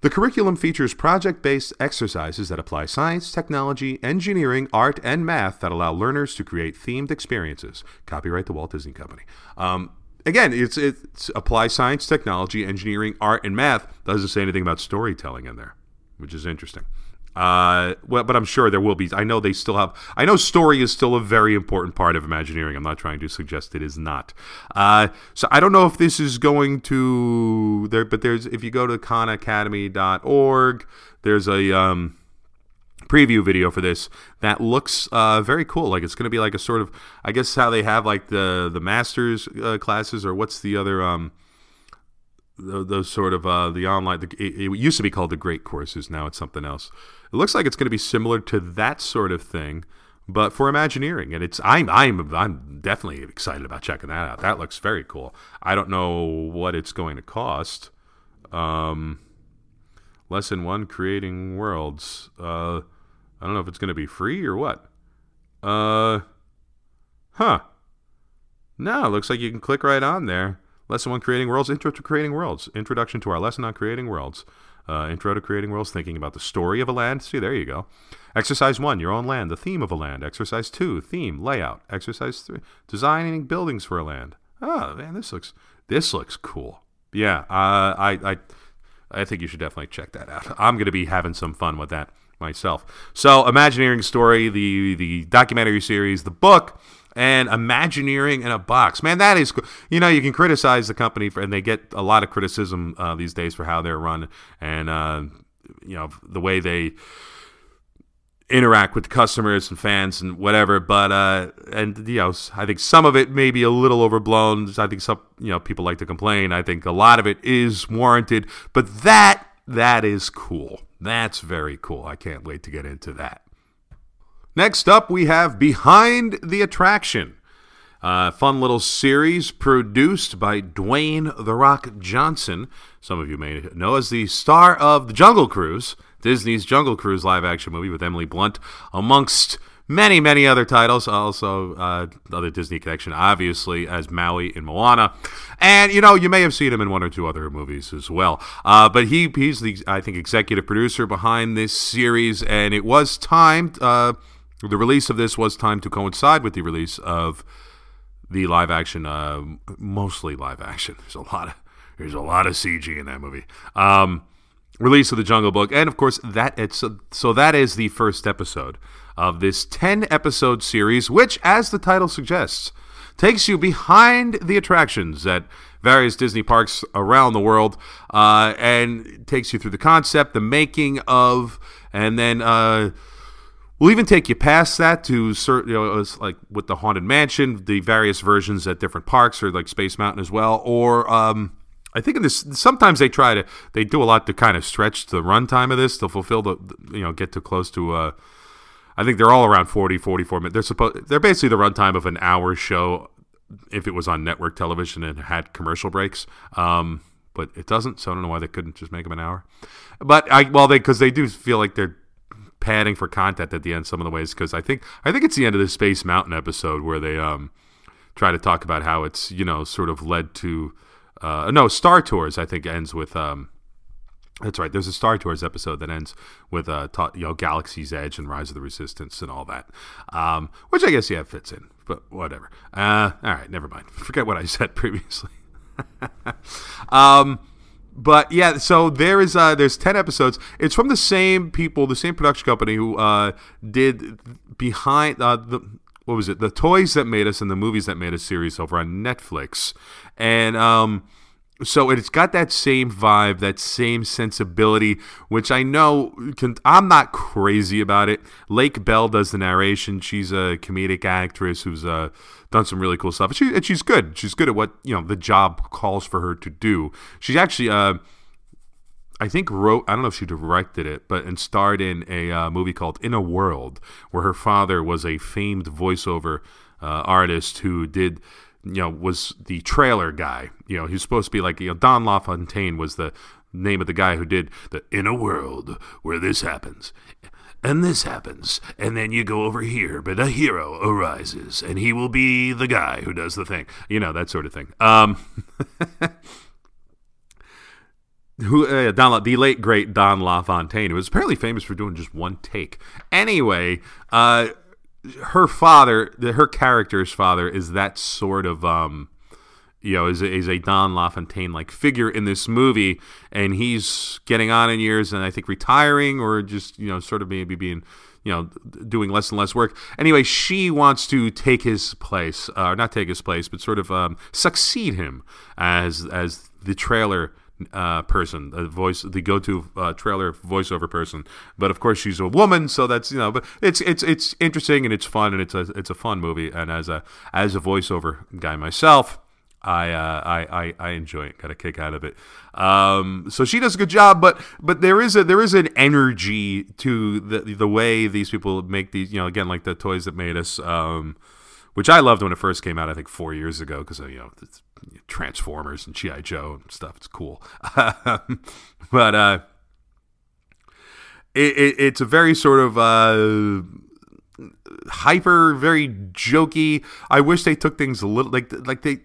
The curriculum features project based exercises that apply science, technology, engineering, art, and math that allow learners to create themed experiences. Copyright the Walt Disney Company. Um, again, it's, it's apply science, technology, engineering, art, and math. Doesn't say anything about storytelling in there, which is interesting. Uh, well, but I'm sure there will be. I know they still have. I know story is still a very important part of Imagineering. I'm not trying to suggest it is not. Uh, so I don't know if this is going to there, but there's if you go to khanacademy.org, there's a um, preview video for this that looks uh, very cool. Like it's going to be like a sort of, I guess how they have like the the masters uh, classes or what's the other um those sort of uh, the online. The, it, used to be called the Great Courses. Now it's something else. It looks like it's going to be similar to that sort of thing, but for Imagineering. And it's I'm I'm I'm definitely excited about checking that out. That looks very cool. I don't know what it's going to cost. Um, lesson one: creating worlds. Uh, I don't know if it's going to be free or what. Uh, huh. No, looks like you can click right on there. Lesson one Creating Worlds, Intro to Creating Worlds. Introduction to our lesson on creating worlds. Uh, intro to Creating Worlds, thinking about the story of a land. See, there you go. Exercise one, your own land, the theme of a land. Exercise two, theme, layout. Exercise three, designing buildings for a land. Oh man, this looks this looks cool. Yeah, uh, I I I think you should definitely check that out. I'm to be having some fun with that myself. So, Imagineering Story, the the documentary series, the book and Imagineering in a box. Man, that is, cool. you know, you can criticize the company for, and they get a lot of criticism uh, these days for how they're run and, uh, you know, the way they interact with customers and fans and whatever. But, uh, and, you know, I think some of it may be a little overblown. I think some, you know, people like to complain. I think a lot of it is warranted, but that, that is cool. That's very cool. I can't wait to get into that. Next up, we have Behind the Attraction, a fun little series produced by Dwayne The Rock Johnson. Some of you may know as the star of The Jungle Cruise, Disney's Jungle Cruise live action movie with Emily Blunt, amongst many, many other titles. Also, uh, other Disney connection, obviously, as Maui in Moana. And, you know, you may have seen him in one or two other movies as well. Uh, but he he's the, I think, executive producer behind this series, and it was timed. The release of this was timed to coincide with the release of the live action, uh, mostly live action. There's a lot of there's a lot of CG in that movie. Um, release of the Jungle Book, and of course that it's so that is the first episode of this ten episode series, which, as the title suggests, takes you behind the attractions at various Disney parks around the world, uh, and takes you through the concept, the making of, and then. Uh, We'll even take you past that to certain, you know, like with the Haunted Mansion, the various versions at different parks, or like Space Mountain as well. Or um, I think in this, sometimes they try to, they do a lot to kind of stretch the runtime of this to fulfill the, you know, get too close to. Uh, I think they're all around 40, 44 minutes. They're supposed, they're basically the runtime of an hour show if it was on network television and had commercial breaks. Um, but it doesn't, so I don't know why they couldn't just make them an hour. But I, well, they because they do feel like they're padding for content at the end some of the ways because I think I think it's the end of the Space Mountain episode where they um try to talk about how it's you know sort of led to uh, no Star Tours I think ends with um that's right. There's a Star Tours episode that ends with uh, ta- you know Galaxy's Edge and Rise of the Resistance and all that, um, which I guess yeah fits in, but whatever. Uh, all right, never mind. Forget what I said previously. um, but yeah, so there is uh, there's ten episodes. It's from the same people, the same production company who uh, did behind uh, the what was it, the toys that made us and the movies that made us series over on Netflix, and um, so it's got that same vibe, that same sensibility, which I know can, I'm not crazy about it. Lake Bell does the narration. She's a comedic actress who's uh, done some really cool stuff. And, she, and she's good. She's good at what you know the job calls for her to do. She's actually, uh, I think, wrote. I don't know if she directed it, but and starred in a uh, movie called In a World, where her father was a famed voiceover uh, artist who did you know, was the trailer guy. You know, he's supposed to be like, you know, Don LaFontaine was the name of the guy who did the In a World Where This Happens. And this happens, and then you go over here, but a hero arises, and he will be the guy who does the thing. You know, that sort of thing. Um, who uh, Don, the late great Don LaFontaine, who was apparently famous for doing just one take. Anyway, uh, her father, her character's father, is that sort of um, you know, is a, is a Don LaFontaine like figure in this movie, and he's getting on in years, and I think retiring or just you know, sort of maybe being you know, doing less and less work. Anyway, she wants to take his place, uh, not take his place, but sort of um, succeed him as as the trailer uh, person, the voice, the go-to uh, trailer voiceover person. But of course, she's a woman, so that's you know. But it's it's it's interesting and it's fun and it's a it's a fun movie. And as a as a voiceover guy myself, I, uh, I, I I enjoy it. Got a kick out of it. Um, so she does a good job, but but there is a there is an energy to the the way these people make these. You know, again, like the toys that made us. Um, which I loved when it first came out. I think four years ago because you know Transformers and GI Joe and stuff. It's cool, but uh, it, it, it's a very sort of uh, hyper, very jokey. I wish they took things a little like like they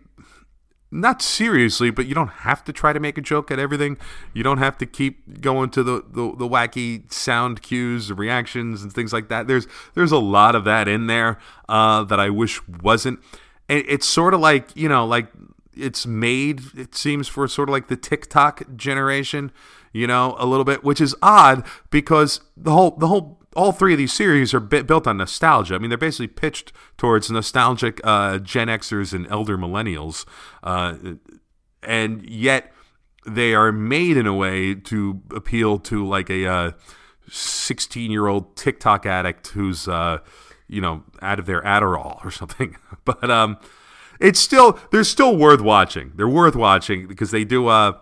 not seriously, but you don't have to try to make a joke at everything. You don't have to keep going to the, the, the wacky sound cues, reactions, and things like that. There's there's a lot of that in there uh, that I wish wasn't. it's sort of like you know, like it's made. It seems for sort of like the TikTok generation, you know, a little bit, which is odd because the whole the whole all three of these series are built on nostalgia. I mean, they're basically pitched towards nostalgic uh, Gen Xers and elder millennials, uh, and yet they are made in a way to appeal to like a sixteen-year-old uh, TikTok addict who's uh, you know out of their Adderall or something. but um, it's still they're still worth watching. They're worth watching because they do uh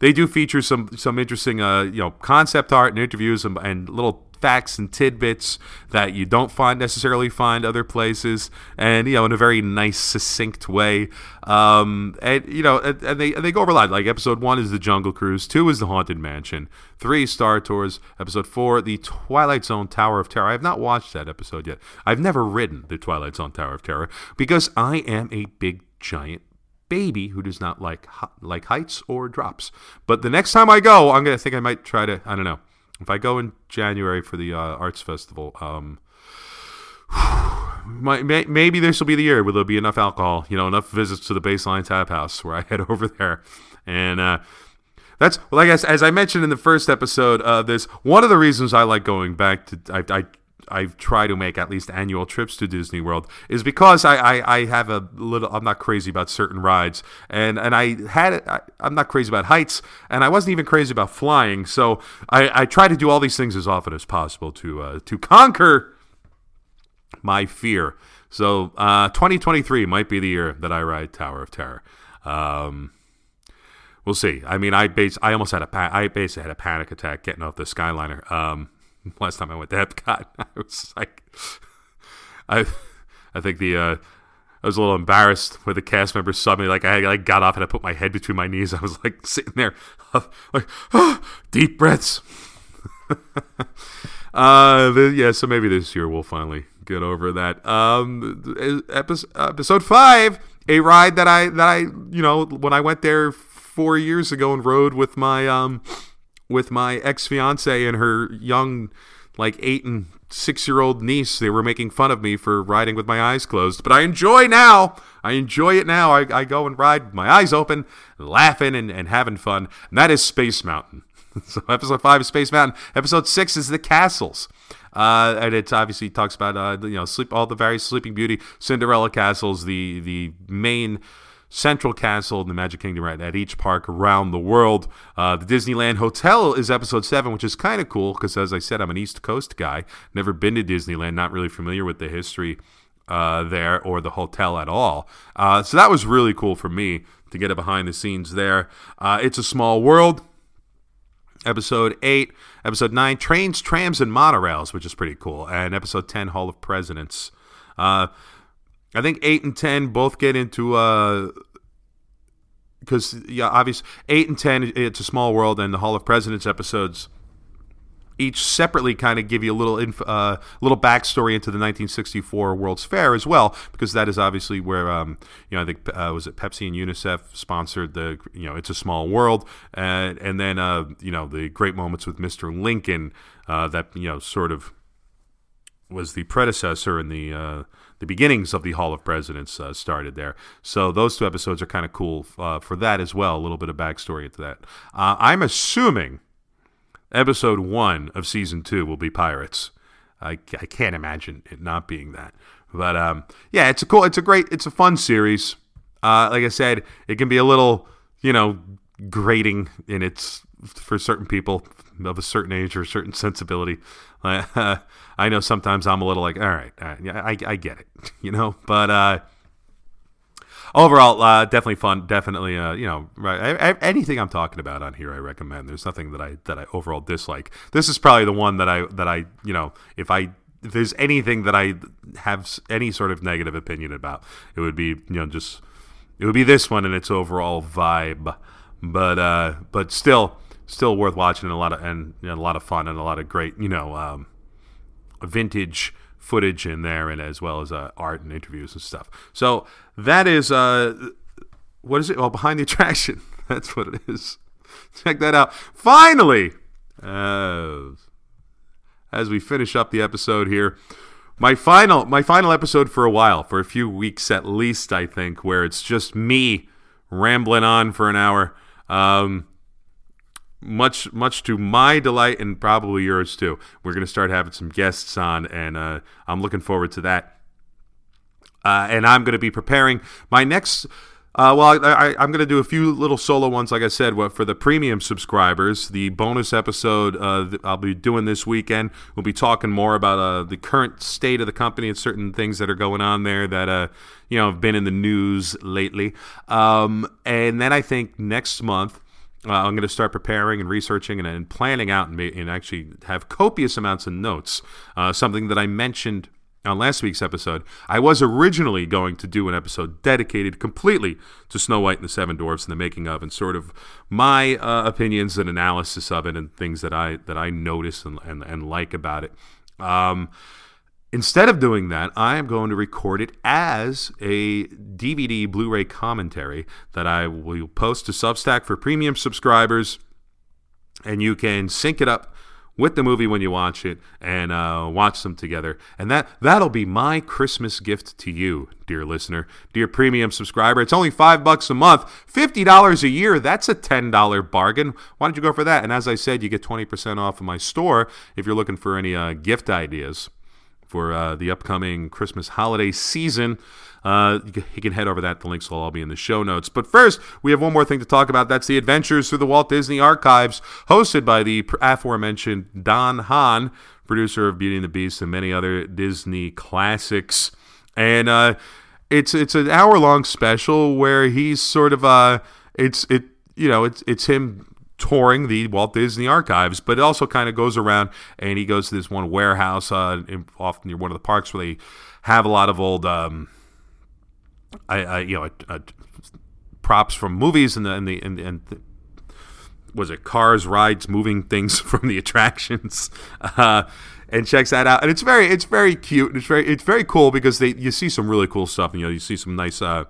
they do feature some some interesting uh you know concept art and interviews and, and little facts and tidbits that you don't find necessarily find other places, and you know in a very nice, succinct way. Um, and you know, and, and they and they go over a lot. Like episode one is the Jungle Cruise, two is the Haunted Mansion, three Star Tours, episode four the Twilight Zone Tower of Terror. I have not watched that episode yet. I've never ridden the Twilight Zone Tower of Terror because I am a big giant baby who does not like like heights or drops. But the next time I go, I'm gonna think I might try to. I don't know. If I go in January for the uh, arts festival, um, maybe this will be the year where there'll be enough alcohol, you know, enough visits to the baseline tap house where I head over there. And uh, that's well, I guess as I mentioned in the first episode, uh, this one of the reasons I like going back to. I, I I try to make at least annual trips to Disney World is because I, I, I, have a little I'm not crazy about certain rides and and I had I, am not crazy about heights and I wasn't even crazy about flying so I, I try to do all these things as often as possible to uh, to conquer my fear so uh, 2023 might be the year that I ride Tower of Terror. Um, we'll see. I mean, I base I almost had a I basically had a panic attack getting off the Skyliner. Um, last time I went to Epcot. I was like, I, I think the, uh, I was a little embarrassed when the cast members saw me. Like I like got off and I put my head between my knees. I was like sitting there, like oh, deep breaths. uh, the, yeah. So maybe this year we'll finally get over that. Um, episode, episode five, a ride that I that I you know when I went there four years ago and rode with my um with my ex fiance and her young like eight and six year old niece, they were making fun of me for riding with my eyes closed. But I enjoy now. I enjoy it now. I, I go and ride with my eyes open, laughing and, and having fun. And that is Space Mountain. so episode five is Space Mountain. Episode six is the castles. Uh, and it obviously talks about uh, you know sleep all the various Sleeping Beauty, Cinderella castles, the the main central castle in the Magic Kingdom right at each park around the world. Uh, the Disneyland Hotel is episode seven, which is kind of cool because, as I said, I'm an East Coast guy. Never been to Disneyland, not really familiar with the history uh, there or the hotel at all. Uh, so that was really cool for me to get a behind the scenes there. Uh, it's a small world. Episode 8, Episode 9, Trains, Trams, and Monorails, which is pretty cool. And Episode 10, Hall of Presidents. Uh, I think eight and ten both get into uh because yeah, obviously eight and ten it's a small world, and the Hall of Presidents episodes each separately kind of give you a little inf- uh, little backstory into the 1964 World's Fair as well, because that is obviously where um, you know I think uh, was it Pepsi and UNICEF sponsored the you know It's a Small World, and and then uh, you know the great moments with Mr. Lincoln uh, that you know sort of was the predecessor in the uh, the beginnings of the Hall of Presidents uh, started there. So those two episodes are kind of cool uh, for that as well. A little bit of backstory into that. Uh, I'm assuming episode one of season two will be pirates. I, I can't imagine it not being that. But um, yeah, it's a cool, it's a great, it's a fun series. Uh, like I said, it can be a little, you know, grating in its for certain people of a certain age or a certain sensibility. Uh, I know sometimes I'm a little like, all right, all right I, I get it, you know, but uh, overall, uh, definitely fun. Definitely, uh, you know, right, I, I, anything I'm talking about on here, I recommend. There's nothing that I that I overall dislike. This is probably the one that I that I you know, if I if there's anything that I have any sort of negative opinion about, it would be you know just it would be this one and its overall vibe. But uh, but still still worth watching and a lot of and a lot of fun and a lot of great you know um, vintage footage in there and as well as uh, art and interviews and stuff. So that is uh, what is it? Well, behind the attraction. That's what it is. Check that out. Finally, uh, as we finish up the episode here, my final my final episode for a while, for a few weeks at least, I think, where it's just me rambling on for an hour. Um, much much to my delight and probably yours too. We're going to start having some guests on, and uh, I'm looking forward to that. Uh, and I'm going to be preparing my next. Uh, well, I, am going to do a few little solo ones, like I said, for the premium subscribers. The bonus episode uh, I'll be doing this weekend. We'll be talking more about uh, the current state of the company and certain things that are going on there that uh, you know have been in the news lately. Um, and then I think next month uh, I'm going to start preparing and researching and, and planning out and, and, actually have copious amounts of notes. Uh, something that I mentioned on last week's episode. I was originally going to do an episode dedicated completely to Snow White and the Seven Dwarfs and the making of, and sort of my uh, opinions and analysis of it, and things that I that I notice and, and, and like about it. Um, Instead of doing that, I am going to record it as a DVD Blu ray commentary that I will post to Substack for premium subscribers. And you can sync it up with the movie when you watch it and uh, watch them together. And that, that'll be my Christmas gift to you, dear listener, dear premium subscriber. It's only five bucks a month, $50 a year. That's a $10 bargain. Why don't you go for that? And as I said, you get 20% off of my store if you're looking for any uh, gift ideas for uh, the upcoming Christmas holiday season. Uh, you, can, head over that. The links will all be in the show notes. But first, we have one more thing to talk about. That's the Adventures Through the Walt Disney Archives, hosted by the aforementioned Don Hahn, producer of Beauty and the Beast and many other Disney classics. And uh, it's it's an hour long special where he's sort of uh, it's it you know it's it's him touring the Walt Disney Archives, but it also kind of goes around and he goes to this one warehouse uh, in, off near one of the parks where they have a lot of old, um, I, I, you know, uh, props from movies and the, and the, and, and the, was it cars, rides, moving things from the attractions, uh, and checks that out. And it's very, it's very cute and it's very, it's very cool because they you see some really cool stuff. And, you know, you see some nice. Uh,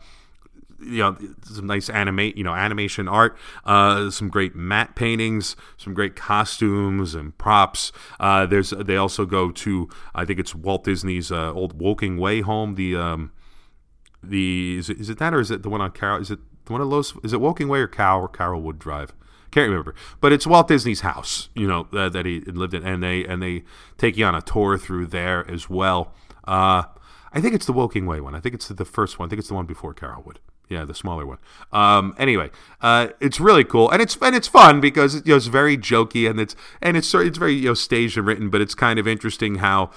you know some nice animate you know animation art, uh, some great matte paintings, some great costumes and props. Uh, there's they also go to I think it's Walt Disney's uh, old Woking Way home. The um, the is it, is it that or is it the one on Carol? Is it the one of those? Is it Woking Way or or Carolwood Drive? Can't remember, but it's Walt Disney's house, you know, uh, that he lived in, and they and they take you on a tour through there as well. Uh, I think it's the Woking Way one. I think it's the first one. I think it's the one before Carolwood. Yeah, the smaller one. Um, anyway, uh, it's really cool, and it's and it's fun because you know, it's very jokey, and it's and it's it's very you know staged and written, but it's kind of interesting how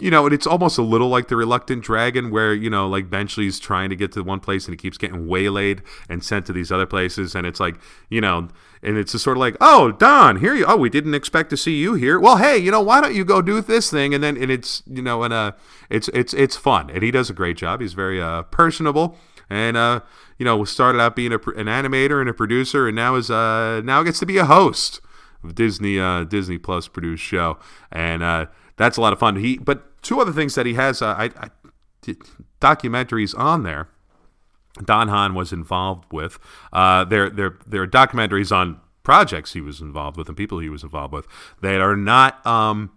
you know, and it's almost a little like the Reluctant Dragon, where you know, like Benchley's trying to get to one place and he keeps getting waylaid and sent to these other places, and it's like, you know, and it's just sort of like, oh, Don, here you. Oh, we didn't expect to see you here. Well, hey, you know, why don't you go do this thing? And then, and it's, you know, and uh, it's it's it's fun, and he does a great job. He's very uh personable, and uh, you know, started out being a, an animator and a producer, and now is uh now gets to be a host of Disney uh Disney Plus produced show, and uh that's a lot of fun. He but two other things that he has uh, I, I documentaries on there. Don Hahn was involved with. Uh, there, there, there are documentaries on projects he was involved with and people he was involved with that are not um,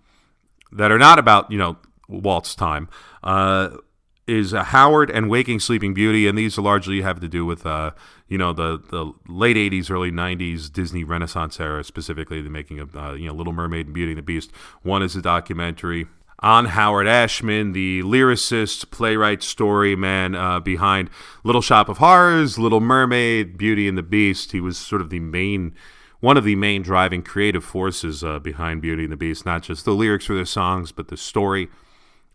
that are not about you know Walt's time. Uh, is Howard and Waking Sleeping Beauty, and these largely have to do with uh, you know the the late '80s, early '90s Disney Renaissance era, specifically the making of uh, you know Little Mermaid and Beauty and the Beast. One is a documentary on Howard Ashman, the lyricist, playwright, story man uh, behind Little Shop of Horrors, Little Mermaid, Beauty and the Beast. He was sort of the main one of the main driving creative forces uh, behind Beauty and the Beast, not just the lyrics for the songs, but the story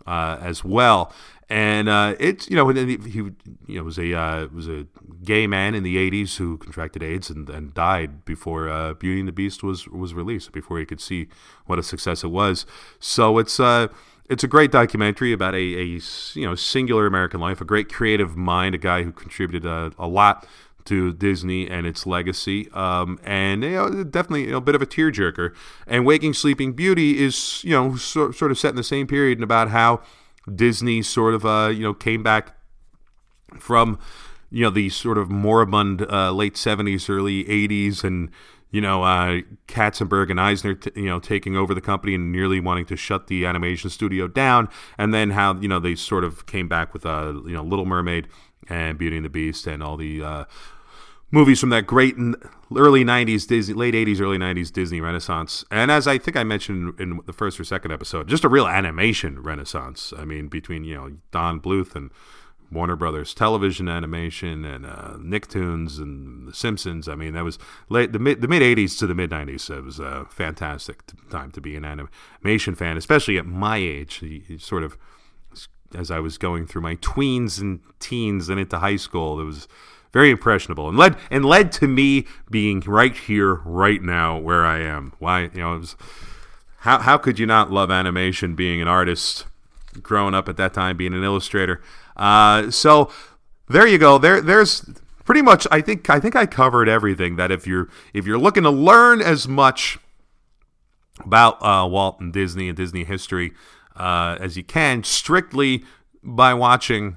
uh, as well and uh, it's you know he, he you know was a uh, was a gay man in the '80s who contracted AIDS and, and died before uh, Beauty and the Beast was was released before he could see what a success it was. So it's uh it's a great documentary about a, a you know singular American life, a great creative mind, a guy who contributed a, uh, a lot to Disney and its legacy, um, and you know, definitely you know, a bit of a tearjerker. And Waking Sleeping Beauty is you know so, sort of set in the same period and about how Disney sort of uh, you know came back from you know the sort of moribund uh, late 70s early 80s and you know uh, Katzenberg and Eisner t- you know taking over the company and nearly wanting to shut the animation studio down. And then how you know they sort of came back with uh, you know Little Mermaid and Beauty and the Beast and all the uh, movies from that great early 90s Disney, late 80s, early 90s Disney Renaissance. And as I think I mentioned in the first or second episode, just a real animation renaissance. I mean, between, you know, Don Bluth and Warner Brothers television animation and uh, Nicktoons and The Simpsons. I mean, that was late the mid the mid '80s to the mid '90s. It was a fantastic time to be an animation fan, especially at my age. sort of as I was going through my tweens and teens and into high school, it was very impressionable, and led and led to me being right here, right now, where I am. Why, you know, it was, how how could you not love animation? Being an artist, growing up at that time, being an illustrator. Uh, so there you go. There there's pretty much. I think I think I covered everything. That if you're if you're looking to learn as much about uh, Walt and Disney and Disney history uh, as you can, strictly by watching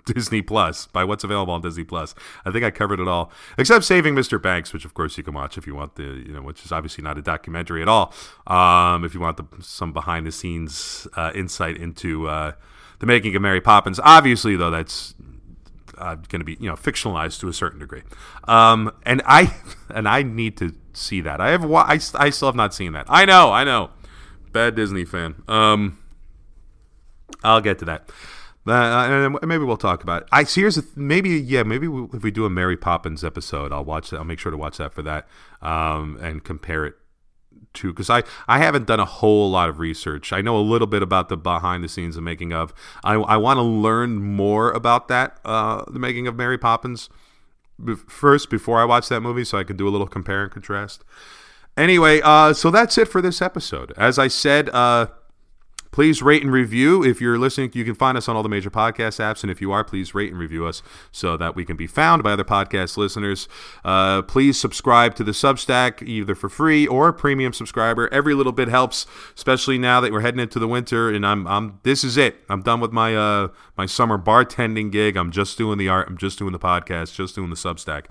Disney Plus by what's available on Disney Plus. I think I covered it all, except Saving Mr. Banks, which of course you can watch if you want the you know, which is obviously not a documentary at all. Um, if you want the, some behind the scenes uh, insight into uh, the making of Mary Poppins, obviously though that's uh, going to be you know fictionalized to a certain degree. Um, and I and I need to see that. I have I, I still have not seen that. I know, I know. Bad Disney fan. Um, I'll get to that. Uh, and maybe we'll talk about it. I see. Here's a, maybe yeah. Maybe we, if we do a Mary Poppins episode, I'll watch that. I'll make sure to watch that for that um, and compare it to because I I haven't done a whole lot of research. I know a little bit about the behind the scenes and making of. I I want to learn more about that uh, the making of Mary Poppins first before I watch that movie, so I can do a little compare and contrast. Anyway, uh, so that's it for this episode. As I said. Uh, Please rate and review. If you're listening, you can find us on all the major podcast apps. And if you are, please rate and review us so that we can be found by other podcast listeners. Uh, please subscribe to the Substack either for free or a premium subscriber. Every little bit helps, especially now that we're heading into the winter. And I'm, I'm this is it. I'm done with my uh, my summer bartending gig. I'm just doing the art. I'm just doing the podcast. Just doing the Substack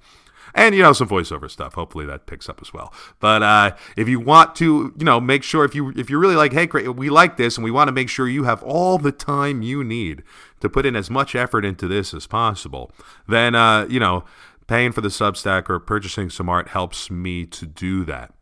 and you know some voiceover stuff. Hopefully that picks up as well. But uh, if you want to, you know, make sure if you if you're really like, hey, we like this, and we want to make sure you have all the time you need to put in as much effort into this as possible, then uh, you know, paying for the Substack or purchasing some art helps me to do that.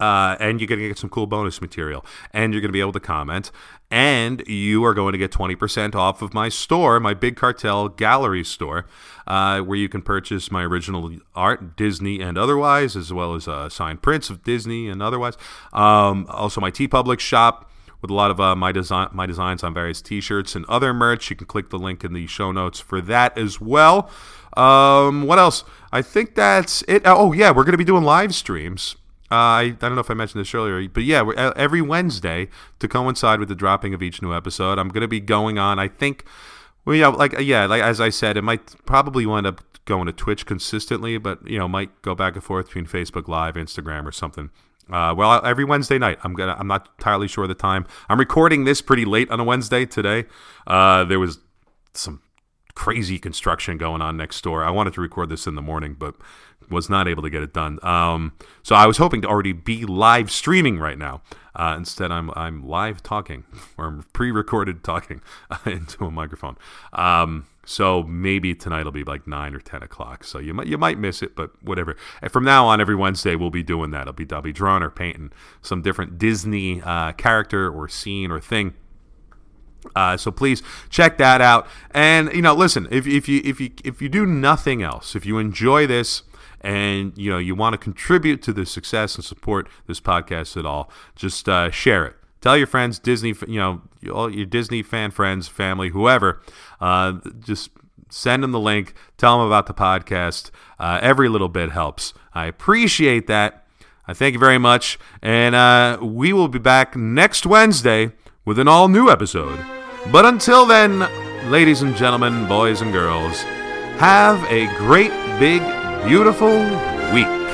Uh, and you're going to get some cool bonus material, and you're going to be able to comment, and you are going to get 20% off of my store, my Big Cartel Gallery store, uh, where you can purchase my original art, Disney and otherwise, as well as uh, signed prints of Disney and otherwise. Um, also, my TeePublic shop with a lot of uh, my design my designs on various T-shirts and other merch. You can click the link in the show notes for that as well. Um, what else? I think that's it. Oh yeah, we're going to be doing live streams uh, I, I don't know if I mentioned this earlier, but yeah, every Wednesday to coincide with the dropping of each new episode, I'm going to be going on. I think, well, yeah, like yeah, like as I said, it might probably wind up going to Twitch consistently, but you know, might go back and forth between Facebook Live, Instagram, or something. Uh, well, every Wednesday night, I'm gonna. I'm not entirely sure of the time. I'm recording this pretty late on a Wednesday today. Uh, there was some crazy construction going on next door. I wanted to record this in the morning, but was not able to get it done. Um, so I was hoping to already be live streaming right now. Uh, instead, I'm I'm live talking or I'm pre-recorded talking into a microphone. Um, so maybe tonight will be like nine or ten o'clock. So you might you might miss it, but whatever. And from now on, every Wednesday we'll be doing that. I'll be I'll be drawing or painting some different Disney uh, character or scene or thing. Uh, so please check that out. And you know, listen, if, if you if you if you do nothing else, if you enjoy this, and you know you want to contribute to the success and support this podcast at all, just uh, share it. Tell your friends, Disney, you know, all your Disney fan friends, family, whoever. Uh, just send them the link. Tell them about the podcast. Uh, every little bit helps. I appreciate that. I thank you very much, and uh, we will be back next Wednesday with an all new episode. But until then, ladies and gentlemen, boys and girls, have a great big beautiful week.